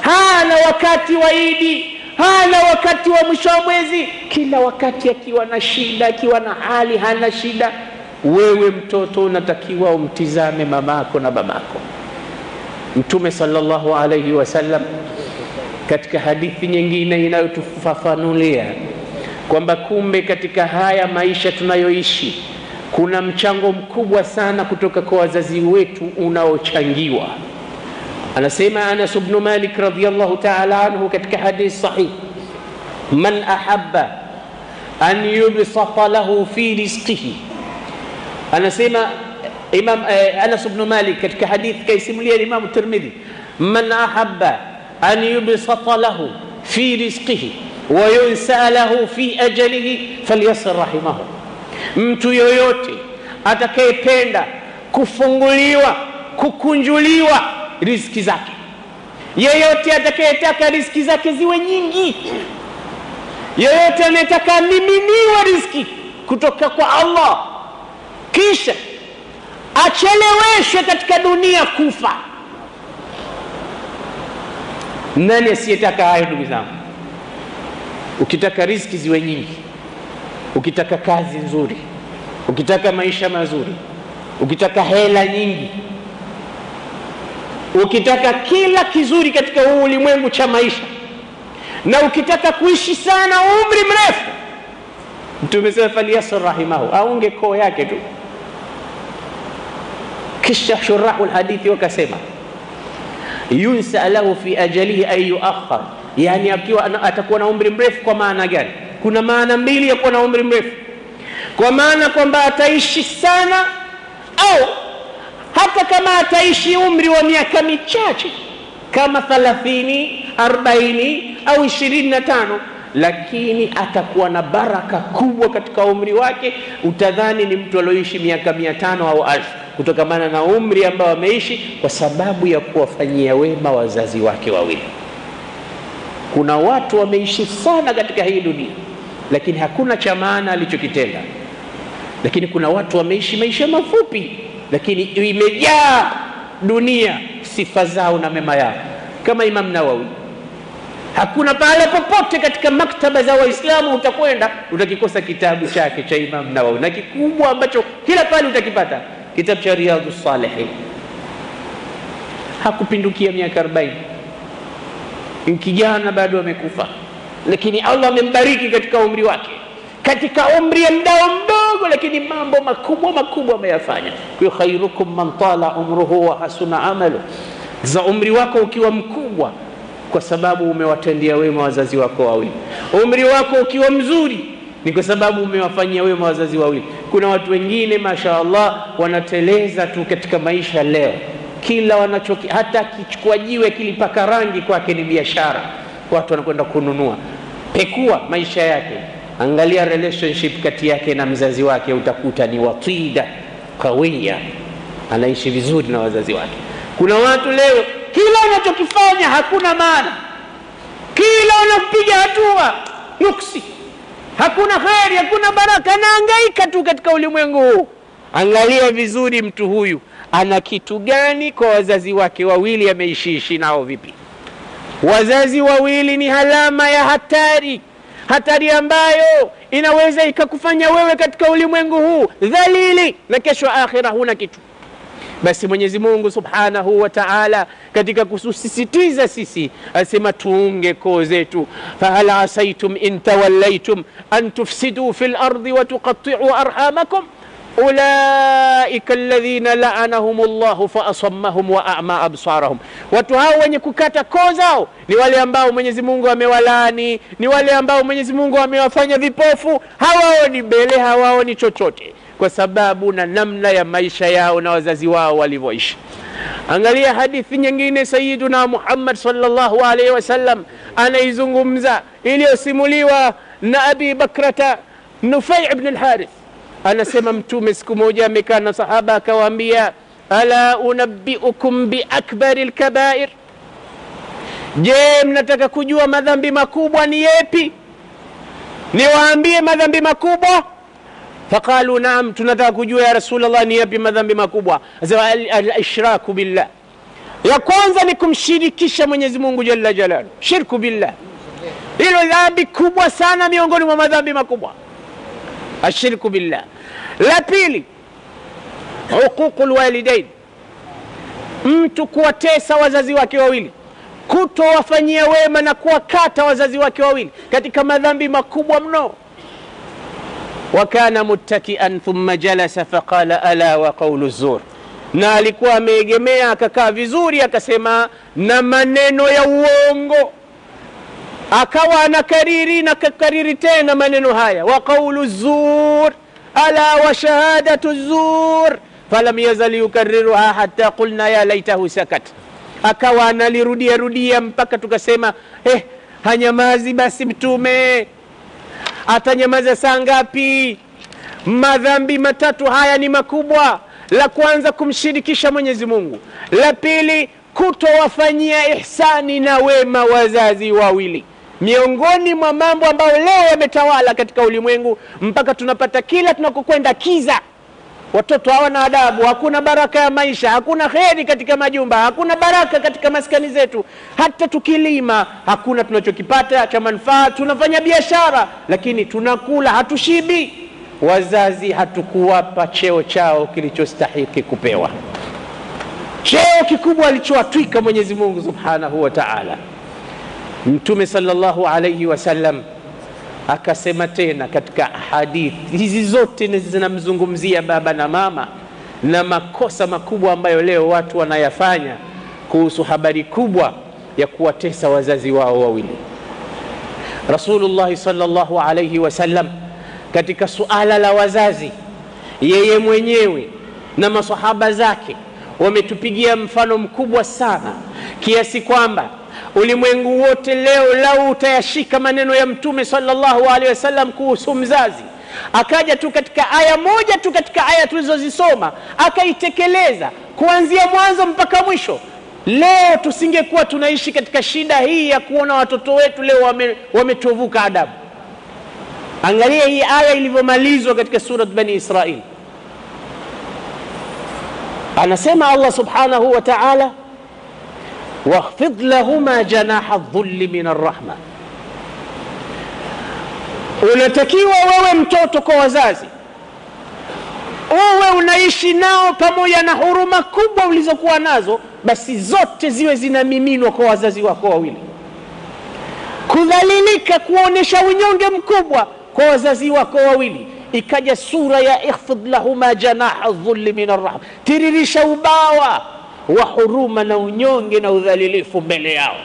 hana wakati wa Idi, hana wakati wa mwisho wa mwezi, kila wakati akiwa na shida, akiwa na hali hana shida. Wewe mtoto unatakiwa umtizame mamako na babako. Mtume sallallahu alaihi wasallam katika hadithi nyingine inayotufafanulia kwamba kumbe katika haya maisha tunayoishi kuna mchango mkubwa sana kutoka kwa wazazi wetu unaochangiwa. Anasema Anas bnu Malik radhiyallahu ta'ala anhu katika hadithi sahih, man ahabba an yubsata lahu fi rizqihi anasema Imam eh, Anas ibn Malik katika hadithi kaisimulia Imam Tirmidhi, man ahabba an yubsata lahu fi rizqihi wa yunsa lahu fi ajalihi falyasir rahimahu, mtu yoyote atakayependa kufunguliwa kukunjuliwa riziki zake, yeyote atakayetaka riziki zake ziwe nyingi, yeyote anayetaka amiminiwa riziki kutoka kwa Allah kisha acheleweshwe katika dunia kufa. Nani asiyetaka hayo, ndugu zangu? Ukitaka riziki ziwe nyingi, ukitaka kazi nzuri, ukitaka maisha mazuri, ukitaka hela nyingi, ukitaka kila kizuri katika huu ulimwengu cha maisha, na ukitaka kuishi sana umri mrefu, Mtume sema falyasir rahimahu, aunge koo yake tu. Kisha shurahu lhadithi wakasema yunsa lahu fi ajalihi ay yuakhar, yani akiwa atakuwa na umri mrefu. Kwa maana gani? Kuna maana mbili ya kuwa na umri mrefu, kwa maana kwamba ataishi sana, au hata kama ataishi umri wa miaka michache kama thalathini, arobaini au ishirini na tano lakini atakuwa na baraka kubwa katika umri wake. Utadhani ni mtu alioishi miaka mia tano au alfu kutokamana na umri ambao ameishi kwa sababu ya kuwafanyia wema wazazi wake wawili. Kuna watu wameishi sana katika hii dunia, lakini hakuna cha maana alichokitenda. Lakini kuna watu wameishi maisha mafupi, lakini imejaa dunia sifa zao na mema yao, kama Imam Nawawi. Hakuna pahala popote katika maktaba za Waislamu utakwenda utakikosa kitabu chake cha Imam Nawawi, na kikubwa ambacho kila pale utakipata kitabu cha Riyadhus Salihin. Hakupindukia miaka 40, kijana bado amekufa, lakini Allah amembariki katika umri wake, katika umri ya mdao mdogo, lakini mambo makubwa makubwa ameyafanya. Kwa khairukum man tala umruhu wa hasuna amalu, za umri wako ukiwa mkubwa kwa sababu umewatendea wema wazazi wako wawili. Umri wako ukiwa mzuri ni kwa sababu umewafanyia wema wazazi wawili. Kuna watu wengine masha Allah wanateleza tu katika maisha leo, kila wanachoki, hata akichukua jiwe kilipaka rangi kwake ni biashara, watu wanakwenda kununua. Pekua maisha yake, angalia relationship kati yake na mzazi wake, utakuta ni watida kawia, anaishi vizuri na wazazi wake. Kuna watu leo kila wanachokifanya hakuna maana, kila wanapiga hatua nuksi, hakuna kheri, hakuna baraka, anaangaika tu katika ulimwengu huu. Angalia vizuri, mtu huyu ana kitu gani kwa wazazi wake wawili? Ameishiishi nao vipi? Wazazi wawili ni alama ya hatari. hatari ambayo inaweza ikakufanya wewe katika ulimwengu huu dhalili na kesho akhira huna kitu basi mwenyezi mungu subhanahu wa taala katika kususisitiza sisi asema tuunge koo zetu fahal asaitum in tawallaitum an tufsiduu fi lardi watuqatiu arhamakum ulaika alladhina laanahum llahu faasammahum wa ama absarahum. Watu hao wenye kukata koo zao ni wale ambao mwenyezi mungu amewalani ni wale ambao mwenyezi mungu amewafanya vipofu. Hawaoni mbele hawaoni chochote kwa sababu na namna ya maisha yao na wazazi wao walivyoishi. Angalia hadithi nyingine sayiduna muhammad sallallahu alaihi wasallam anaizungumza iliyosimuliwa na abi bakrata nufai bn lharith anasema mtume siku moja amekaa na sahaba akawaambia ala unabiukum biakbari lkabair je mnataka kujua madhambi makubwa ni yepi? Niwaambie madhambi makubwa. Faqalu naam tunataka kujua ya rasulllah ni yapi madhambi makubwa. Alishraku billah. Ya kwanza ni kumshirikisha mwenyezi mungu jalla jalalu shirku billah. Hilo dhambi kubwa sana miongoni mwa madhambi makubwa. Ashirku billah la pili huququ lwalidain mtu kuwatesa wazazi wake wawili kutowafanyia wema na kuwakata wazazi wake wawili katika madhambi makubwa mno. Wakana muttakian thumma jalasa faqala ala wa qaulu zur. Na alikuwa ameegemea akakaa vizuri akasema na maneno ya uongo. Akawa anakariri na kakariri tena maneno haya wa qaulu zur ala wa shahadatu zur falam yazal yukariruha hata qulna ya laitahu sakat akawa analirudia rudia mpaka tukasema eh, hanyamazi basi mtume atanyamaza saa ngapi madhambi matatu haya ni makubwa la kwanza kumshirikisha mwenyezi mungu la pili kutowafanyia ihsani na wema wazazi wawili miongoni mwa mambo ambayo leo yametawala katika ulimwengu mpaka tunapata kila tunakokwenda kiza. Watoto hawana adabu hakuna baraka ya maisha hakuna kheri katika majumba hakuna baraka katika maskani zetu. Hata tukilima hakuna tunachokipata cha manufaa. Tunafanya biashara lakini tunakula hatushibi. Wazazi hatukuwapa cheo chao kilichostahiki kupewa. Cheo kikubwa alichowatwika mwenyezi mungu subhanahu wa taala mtume sallallahu alayhi wasallam akasema tena katika hadithi hizi zote zinamzungumzia baba na mama na makosa makubwa ambayo leo watu wanayafanya kuhusu habari kubwa ya kuwatesa wazazi wao wawili. Rasulullahi sallallahu alayhi wasallam katika suala la wazazi yeye mwenyewe na masahaba zake wametupigia mfano mkubwa sana kiasi kwamba ulimwengu wote leo lau utayashika maneno ya mtume sallallahu alaihi wasallam kuhusu mzazi. Akaja tu katika aya moja tu katika aya tulizozisoma akaitekeleza kuanzia mwanzo mpaka mwisho. Leo tusingekuwa tunaishi katika shida hii ya kuona watoto wetu leo wametovuka wame adabu. Angalia hii aya ilivyomalizwa katika surat bani israil. Anasema allah subhanahu wa taala واخفض لهما جناح الذل من الرحمة unatakiwa wewe mtoto kwa wazazi uwe unaishi nao pamoja na huruma kubwa ulizokuwa nazo basi zote ziwe zinamiminwa kwa wazazi wako wawili kudhalilika kuonyesha unyonge mkubwa kwa wazazi wako wawili ikaja sura ya ikhfid lahuma janaha dhulli min arrahma tiririsha ubawa wa huruma na unyonge na udhalilifu mbele yao.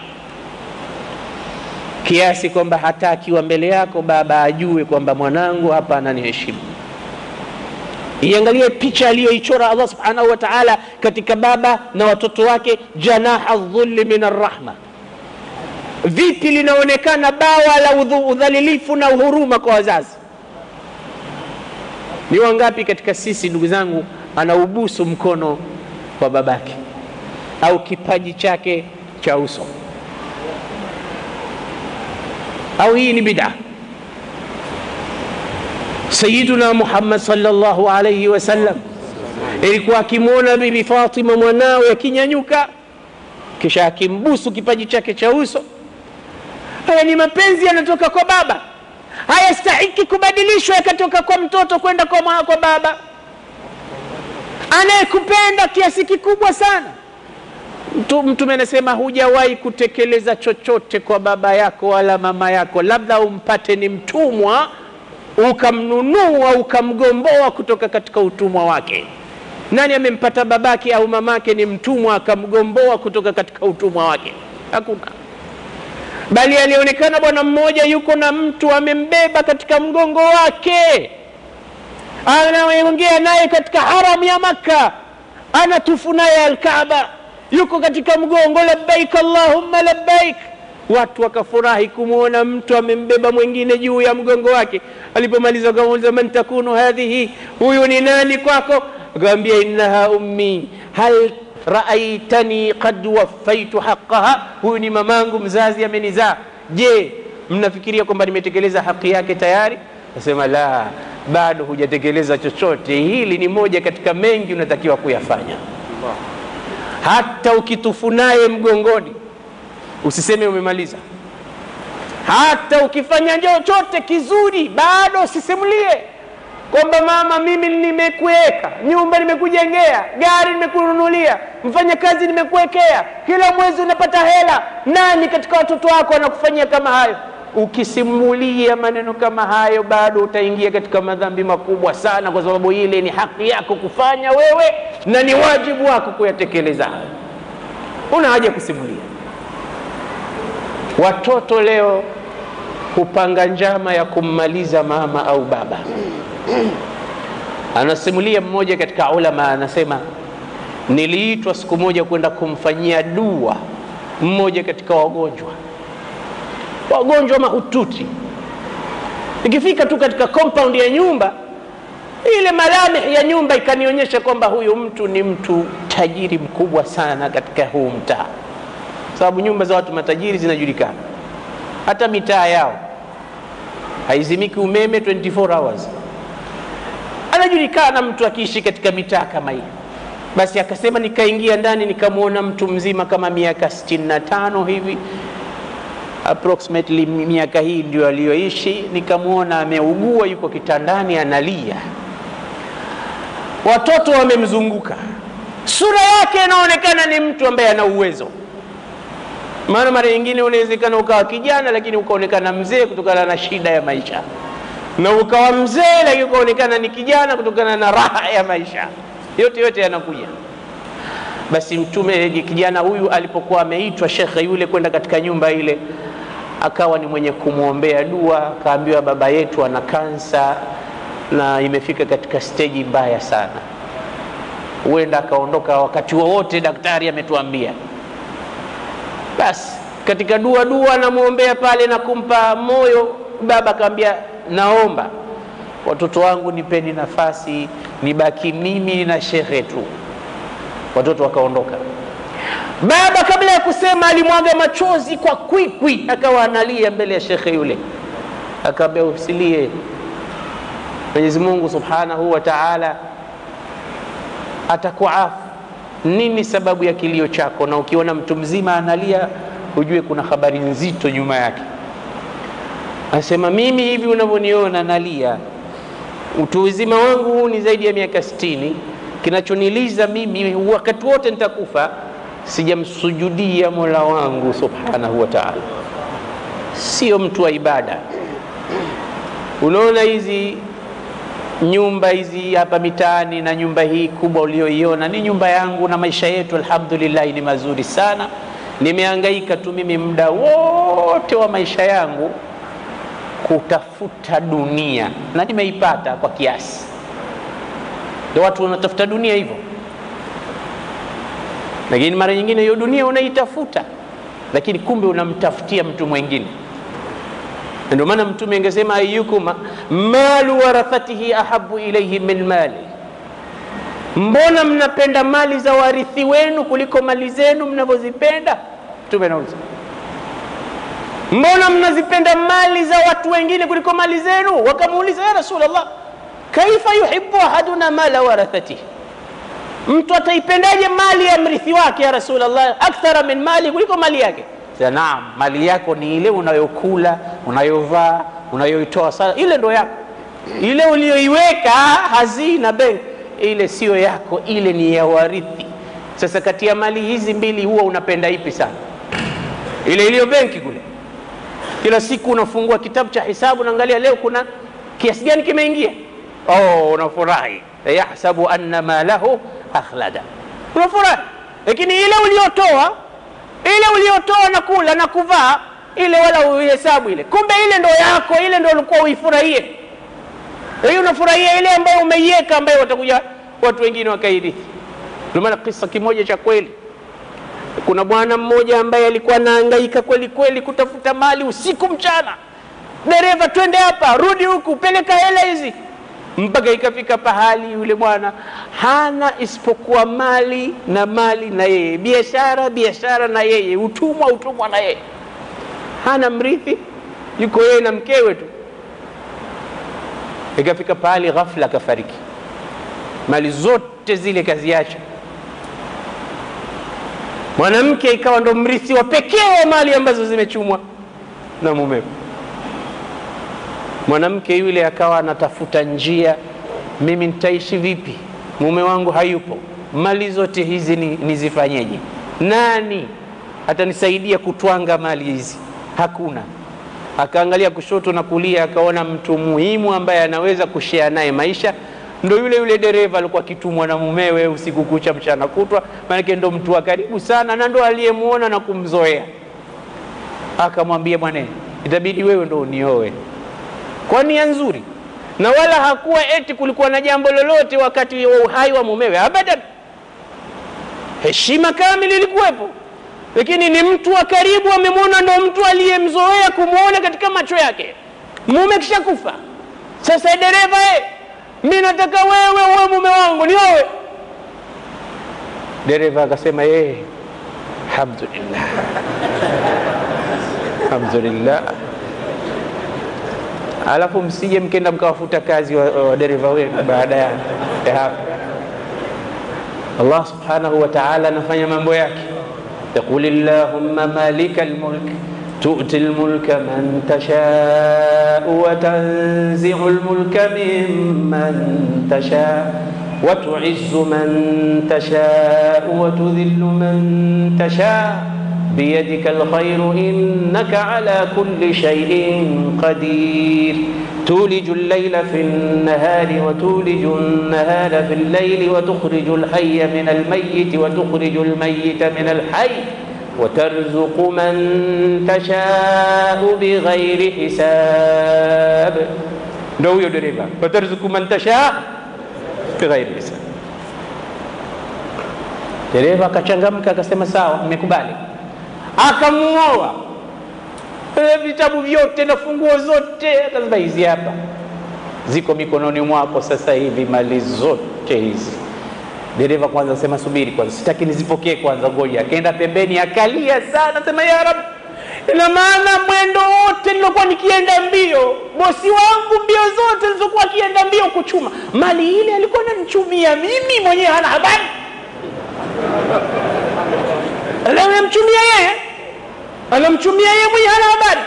Kiasi kwamba hata akiwa mbele yako baba ajue kwamba mwanangu hapa ananiheshimu. Iangalie picha aliyoichora allah subhanahu wa taala katika baba na watoto wake janaha dhulli min arrahma. Vipi linaonekana bawa la udhalilifu na uhuruma kwa wazazi? Ni wangapi katika sisi ndugu zangu anaubusu mkono wa babake au kipaji chake cha uso. Au hii ni bida? Sayiduna muhammad sallallahu alayhi wasallam ilikuwa akimwona bibi fatima mwanawe akinyanyuka kisha akimbusu kipaji chake cha uso. Haya ni mapenzi yanatoka kwa baba. Hayastahiki kubadilishwa yakatoka kwa mtoto kwenda kwa, kwa baba. Anayekupenda kiasi kikubwa sana mtume anasema hujawahi kutekeleza chochote kwa baba yako wala mama yako. Labda umpate ni mtumwa ukamnunua ukamgomboa kutoka katika utumwa wake. Nani amempata babake au mamake ni mtumwa akamgomboa kutoka katika utumwa wake? Hakuna. Bali alionekana bwana mmoja yuko na mtu amembeba katika mgongo wake. Anaongea naye katika haramu ya makka. Anatufu naye alkaaba yuko katika mgongo labbaik allahumma labbaik. Watu wakafurahi kumwona mtu amembeba mwingine juu ya mgongo wake. Alipomaliza akamuuliza man takunu hadhihi? Huyu ni nani kwako? Akamwambia innaha ummi. Hal raaitani qad waffaitu haqaha huyu ni mamangu mzazi amenizaa. Je mnafikiria kwamba nimetekeleza haki yake tayari? Nasema la bado hujatekeleza chochote. Hili ni moja katika mengi unatakiwa kuyafanya hata ukitufu naye mgongoni usiseme umemaliza. Hata ukifanya chochote kizuri bado usisimulie kwamba mama mimi nimekuweka nyumba nimekujengea gari nimekununulia mfanyakazi nimekuwekea kila mwezi unapata hela. Nani katika watoto wako anakufanyia kama hayo ukisimulia maneno kama hayo bado utaingia katika madhambi makubwa sana kwa sababu ile ni haki yako kufanya wewe na ni wajibu wako kuyatekeleza hayo. Una haja kusimulia. Watoto leo hupanga njama ya kummaliza mama au baba. Anasimulia mmoja katika ulama anasema niliitwa siku moja kwenda kumfanyia dua mmoja katika wagonjwa wagonjwa mahututi. Ikifika tu katika compound ya nyumba ile malamih ya nyumba ikanionyesha kwamba huyu mtu ni mtu tajiri mkubwa sana katika huu mtaa. Sababu nyumba za watu matajiri zinajulikana. Hata mitaa yao haizimiki umeme 24 hours. Anajulikana mtu akiishi katika mitaa kama hii. Basi akasema nikaingia ndani nikamwona mtu mzima kama miaka 65 hivi approximately miaka hii ndio aliyoishi. Nikamwona ameugua yuko kitandani analia. Watoto wamemzunguka. Sura yake inaonekana ni mtu ambaye ana uwezo. Maana mara nyingine unawezekana ukawa kijana lakini ukaonekana mzee kutokana na shida ya maisha. Na ukawa mzee lakini ukaonekana ni kijana kutokana na raha ya maisha. Yote yote yanakuja. Basi mtume kijana huyu alipokuwa ameitwa shekhe yule kwenda katika nyumba ile akawa ni mwenye kumwombea dua akaambiwa baba yetu ana kansa na imefika katika steji mbaya sana. Huenda akaondoka wakati wowote daktari ametuambia. Basi katika dua dua namwombea pale na kumpa moyo baba akaambia naomba watoto wangu nipeni nafasi nibaki mimi na shehe tu. Watoto wakaondoka baba kabla ya kusema alimwaga machozi kwa kwikwi akawa analia mbele ya shekhe yule. Akaambia usilie. Mwenyezi mungu subhanahu wa taala atakuafu nini sababu ya kilio chako? Na ukiona mtu mzima analia hujue kuna habari nzito nyuma yake. Anasema mimi hivi unavyoniona nalia. Utu uzima wangu huu ni zaidi ya miaka sitini. Kinachoniliza mimi wakati wote nitakufa sijamsujudia mola wangu subhanahu wa taala. Sio mtu wa ibada. Unaona hizi nyumba hizi hapa mitaani na nyumba hii kubwa ulioiona ni nyumba yangu na maisha yetu alhamdulillahi ni mazuri sana. Nimehangaika tu mimi muda wote wa maisha yangu kutafuta dunia. Na nimeipata kwa kiasi. Ndio watu wanatafuta dunia hivyo lakini mara nyingine hiyo dunia unaitafuta. Lakini kumbe unamtafutia mtu mwingine. Ndio maana mtume angesema ayukum malu warathatihi ahabu ilaihi min mali. Mbona mnapenda mali za warithi wenu kuliko mali zenu mnavyozipenda? Mtume anauliza. Mbona mnazipenda mali za watu wengine kuliko mali zenu? Wakamuuliza ya Rasulullah, kaifa yuhibu ahaduna mala warathatihi mtu ataipendaje mali ya mrithi wake ya rasulllah akthara min mali kuliko mali yake naam mali yako ni ile unayokula unayovaa unayoitoa sala, ile ndo yako. Ile uliyoiweka hazina benki, ile siyo yako, ile ni ya warithi. Sasa kati ya mali hizi mbili, huwa unapenda ipi sana? Ile iliyo benki kule. Kila siku unafungua kitabu cha hisabu, unaangalia leo kuna kiasi gani kimeingia. Oh, unafurahi, yahsabu anna malahu akhlada, unafurahi. Lakini ile uliotoa, ile uliotoa na kula na kuvaa, ile wala uhesabu ile, kumbe ile ndo yako, ile ndo ulikuwa uifurahie. Hiyo unafurahia ile ambayo umeiweka, ambayo watakuja watu wengine wakairithi. Ndio kisa kimoja cha kweli kuna bwana mmoja ambaye alikuwa anahangaika kweli kweli kutafuta mali usiku mchana, dereva, twende hapa, rudi huku, peleka hela hizi, mpaka ikafika pahali yule bwana hana isipokuwa mali na mali na yeye, biashara biashara na yeye, utumwa utumwa na yeye, hana mrithi, yuko yeye na mkewe tu. Ikafika pahali ghafla akafariki, mali zote zile kaziacha. Mwanamke ikawa ndo mrithi wa pekee wa mali ambazo zimechumwa na mumewe. Mwanamke yule akawa anatafuta njia, mimi nitaishi vipi? Mume wangu hayupo, mali zote hizi nizifanyeje? Nani atanisaidia kutwanga mali hizi? Hakuna. Akaangalia kushoto na kulia, akaona mtu muhimu ambaye anaweza kushea naye maisha ndo yule yule dereva alikuwa akitumwa na mumewe usiku kucha mchana kutwa, maanake ndo mtu wa karibu sana na ndo aliyemwona na kumzoea. Akamwambia, bwana, itabidi wewe ndo unioe kwa nia nzuri, na wala hakuwa eti kulikuwa na jambo lolote wakati wa uhai wa mumewe, abadan. Heshima kamili ilikuwepo, lakini ni mtu wa karibu, amemwona ndo mtu aliyemzoea kumwona katika macho yake. Mume kishakufa, sasa dereva e, mi nataka wewe uwe mume wangu niowe. Dereva akasema yeye, alhamdulillah, alhamdulillah. Alafu msije mkenda mkawafuta kazi wa, wa wenu baada ya hapo. Allah subhanahu wa ta'ala anafanya mambo yake, yaqul illahumma malika almulk تؤتي الملك من تشاء وتنزع الملك ممن تشاء وتعز من تشاء وتذل من تشاء بيدك الخير إنك على كل شيء قدير. تولج الليل في النهار وتولج النهار في الليل وتخرج الحي من الميت وتخرج الميت من الحي وترزق من تشاء بغير حساب. Huyo dereva watarzuku man tasha bighairi hisab dereva akachangamka akasema sawa nimekubali. Akamuoa vitabu vyote na funguo zote akasema hizi hapa ziko mikononi mwako sasa hivi mali zote hizi dereva kwanza sema subiri kwanza, sitaki nizipokee kwanza, ngoja. Akaenda pembeni akalia sana, sema ya Rab, ina maana mwendo wote nilokuwa nikienda mbio, bosi wangu mbio zote nilizokuwa akienda mbio kuchuma mali ile alikuwa ananichumia mimi mwenyewe, hana habari. Anamchumia yeye, anamchumia yeye mwenyewe, hana habari.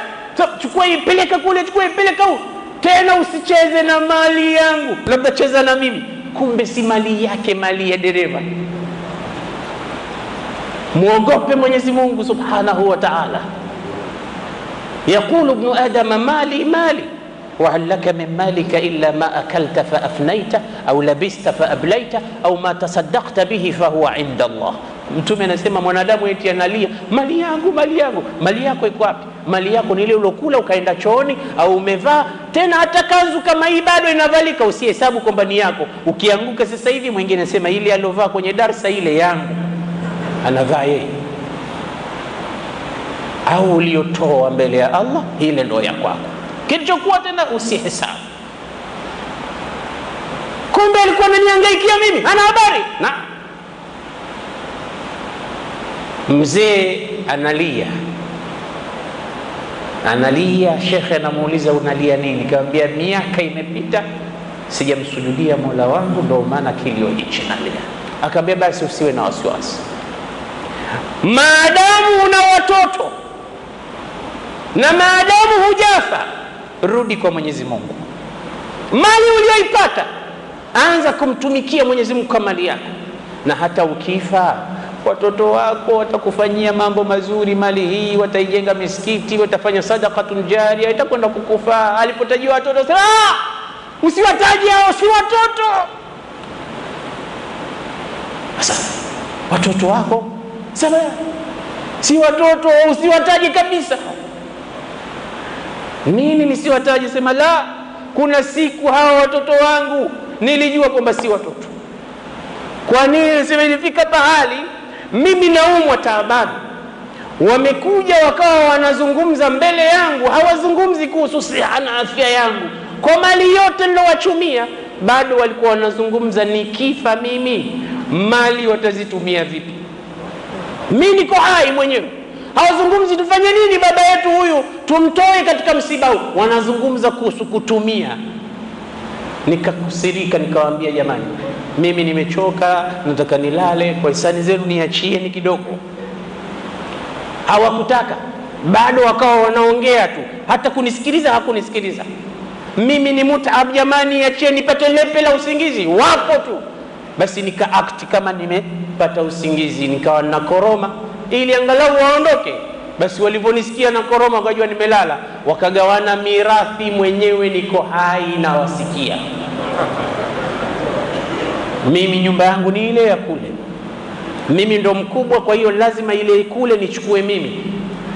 Chukua hii, peleka kule, chukua hii, peleka huko, tena usicheze na mali yangu, labda cheza na mimi kumbe si mali yake, mali ya dereva. Mwogope Mwenyezi Mungu subhanahu wa ta'ala. Yaqulu ibnu adama mali mali wahal laka min malika illa ma akalta fa afnaita au labista fa ablaita au ma tasaddaqta bihi fahuwa inda Allah. Mtume anasema mwanadamu eti analia mali yangu, mali yangu. Mali yako iko wapi? Mali yako ni ile ulokula ukaenda chooni au umevaa. Tena hata kanzu kama hii bado inavalika, usihesabu kwamba ni yako. Ukianguka sasa hivi, mwingine anasema ile aliovaa kwenye darsa ile yangu, anavaa yeye, au uliotoa mbele ya Allah, ile ndo ya kwako. Kilichokuwa tena usihesabu. Kumbe alikuwa ananiangaikia mimi, ana habari na Mzee analia analia, shekhe anamuuliza unalia nini? Kaambia miaka imepita sijamsujudia mola wangu, ndo maana kilio hichi nalia. Akaambia basi usiwe na wasiwasi, maadamu una watoto na maadamu hujafa, rudi kwa Mwenyezi Mungu. Mali uliyoipata anza kumtumikia Mwenyezi Mungu kwa mali yako, na hata ukifa watoto wako watakufanyia mambo mazuri. Mali hii wataijenga misikiti, watafanya sadakatun jaria, itakwenda kukufaa. Alipotajiwa watoto sema, ah, usiwataji hao, si watoto. Sasa watoto wako sema, si watoto, usiwataji kabisa. Nini nisiwataji? Sema la, kuna siku hawa watoto wangu nilijua kwamba si watoto. Kwa nini? Sema ilifika pahali mimi naumwa taabani, wamekuja wakawa wanazungumza mbele yangu, hawazungumzi kuhusu siha na afya yangu, kwa mali yote nilowachumia, bado walikuwa wanazungumza nikifa mimi mali watazitumia vipi? Mi niko hai mwenyewe, hawazungumzi tufanye nini baba yetu huyu? Tumtoe katika msiba huu, wanazungumza kuhusu kutumia. Nikakusirika, nikawaambia jamani, mimi nimechoka, nataka nilale, kwa hisani zenu niachieni kidogo. Hawakutaka, bado wakawa wanaongea tu, hata kunisikiliza hakunisikiliza. Mimi ni mutaab jamani, niachie nipate lepe la usingizi, wapo tu. Basi nika act kama nimepata usingizi, nikawa na koroma ili angalau waondoke. Basi walivyonisikia na koroma, wakajua nimelala, wakagawana mirathi, mwenyewe niko hai na wasikia mimi nyumba yangu ni ile ya kule, mimi ndo mkubwa, kwa hiyo lazima ile kule nichukue mimi.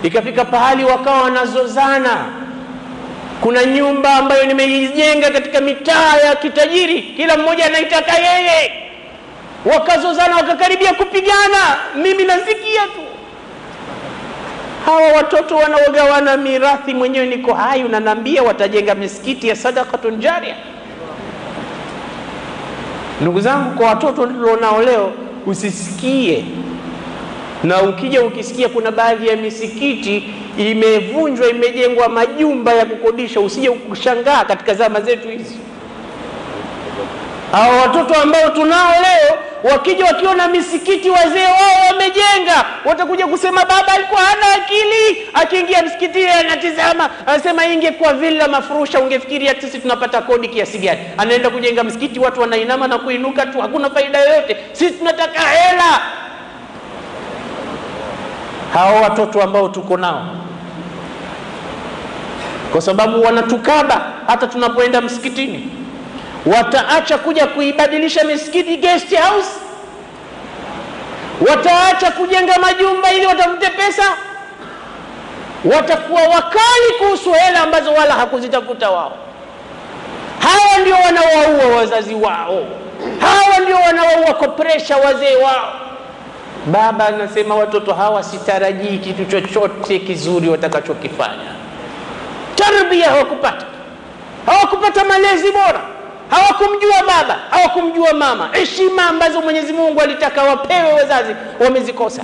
Ikafika pahali wakawa wanazozana. Kuna nyumba ambayo nimeijenga katika mitaa ya kitajiri, kila mmoja anaitaka yeye, wakazozana, wakakaribia kupigana, mimi nasikia tu. Hawa watoto wanaogawana mirathi, mwenyewe niko hai, unaniambia watajenga misikiti ya sadakatun jaria. Ndugu zangu, kwa watoto tulionao leo, usisikie na ukija ukisikia kuna baadhi ya misikiti imevunjwa, imejengwa majumba ya kukodisha, usije kushangaa katika zama zetu hizi. Hawa watoto ambao tunao leo, wakija wakiona misikiti wazee wao wamejenga, watakuja kusema baba alikuwa hana akili. Akiingia msikitini anatizama, anasema ingekuwa villa mafurusha, ungefikiria sisi tunapata kodi kiasi gani? Anaenda kujenga msikiti, watu wanainama na kuinuka tu, hakuna faida yoyote. Sisi tunataka hela. Hawa watoto ambao tuko nao, kwa sababu wanatukaba hata tunapoenda msikitini wataacha kuja kuibadilisha misikiti guest house, wataacha kujenga majumba ili watafute pesa, watakuwa wakali kuhusu hela ambazo wala hakuzitafuta wao. Hawa ndio wanawaua wazazi wao, hawa ndio wanawaua kopresha presha wazee wao. Baba anasema watoto hawa sitarajii kitu chochote kizuri watakachokifanya. Tarbia hawakupata, hawakupata malezi bora hawakumjua baba, hawakumjua mama. Heshima ambazo Mwenyezi Mungu alitaka wapewe wazazi wamezikosa.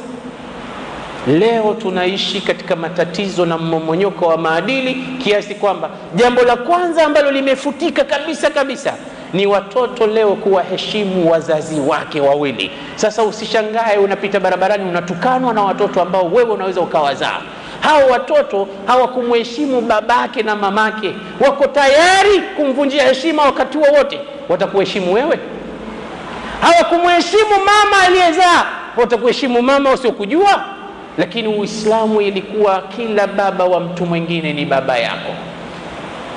Leo tunaishi katika matatizo na mmomonyoko wa maadili kiasi kwamba jambo la kwanza ambalo limefutika kabisa kabisa ni watoto leo kuwaheshimu wazazi wake wawili. Sasa usishangae unapita barabarani unatukanwa na watoto ambao wewe unaweza ukawazaa. Hao watoto hawakumheshimu babake na mamake, wako tayari kumvunjia heshima wakati wowote. Watakuheshimu wewe? Hawakumheshimu mama aliyezaa, watakuheshimu mama usiokujua. Lakini Uislamu ilikuwa kila baba wa mtu mwingine ni baba yako.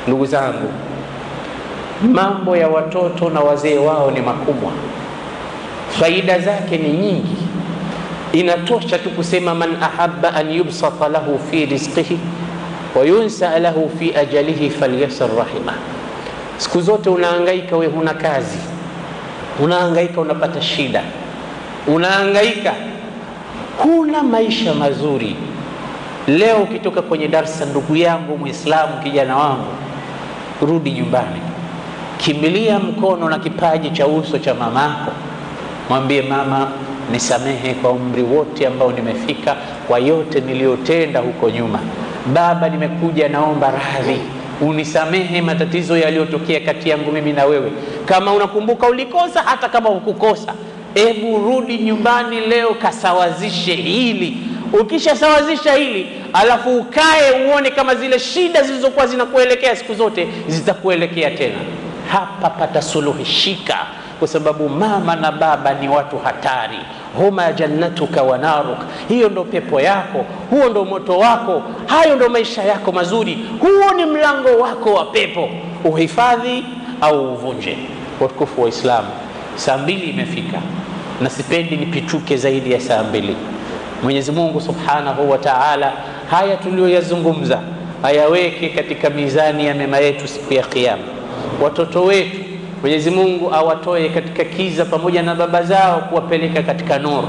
Ndugu zangu, mambo ya watoto na wazee wao ni makubwa, faida zake ni nyingi. Inatosha tu kusema man ahabba an yubsata lahu fi rizqihi wa yunsa lahu fi ajalihi falyasir rahima. Siku zote unahangaika, we huna kazi, unahangaika, unapata shida, unahangaika, huna maisha mazuri. Leo ukitoka kwenye darsa, ndugu yangu Muislamu, kijana wangu, rudi nyumbani, kimbilia mkono na kipaji cha uso cha mamako, mwambie mama nisamehe kwa umri wote ambao nimefika, kwa yote niliyotenda huko nyuma. Baba, nimekuja naomba radhi, unisamehe matatizo yaliyotokea kati yangu mimi na wewe. Kama unakumbuka ulikosa, hata kama hukukosa, ebu rudi nyumbani leo, kasawazishe hili. Ukishasawazisha hili, alafu ukae uone kama zile shida zilizokuwa zinakuelekea siku zote zitakuelekea tena. Hapa patasuluhishika, kwa sababu mama na baba ni watu hatari. huma jannatuka wa naruk, hiyo ndo pepo yako, huo ndo moto wako, hayo ndo maisha yako mazuri, huo ni mlango wako wa pepo. Uhifadhi au uvunje. Watukufu wa Islamu, saa mbili imefika na sipendi nipituke zaidi ya saa mbili. Mwenyezi Mungu Subhanahu wa Ta'ala, haya tuliyoyazungumza ayaweke katika mizani ya mema yetu siku ya Kiyama. Watoto wetu mwenyezi mungu awatoe katika kiza pamoja na baba zao kuwapeleka katika nuru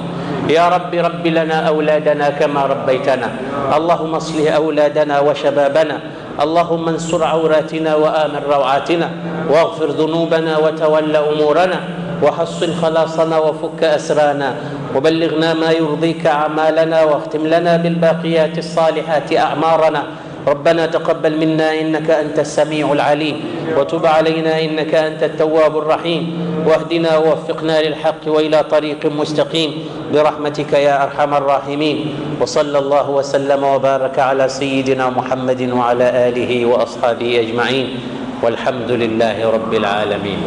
يا رب رب لنا أولادنا كما ربيتنا اللهم اصلح أولادنا وشبابنا اللهم انصر عوراتنا وآمن روعاتنا واغفر ذنوبنا وتول أمورنا وحصن خلاصنا وفك أسرانا وبلغنا ما يرضيك أعمالنا واختم لنا بالباقيات الصالحات أعمارنا ربنا تقبل منا إنك أنت السميع العليم وتب علينا إنك أنت التواب الرحيم واهدنا ووفقنا للحق وإلى طريق مستقيم برحمتك يا أرحم الراحمين وصلى الله وسلم وبارك على سيدنا محمد وعلى آله وأصحابه أجمعين والحمد لله رب العالمين.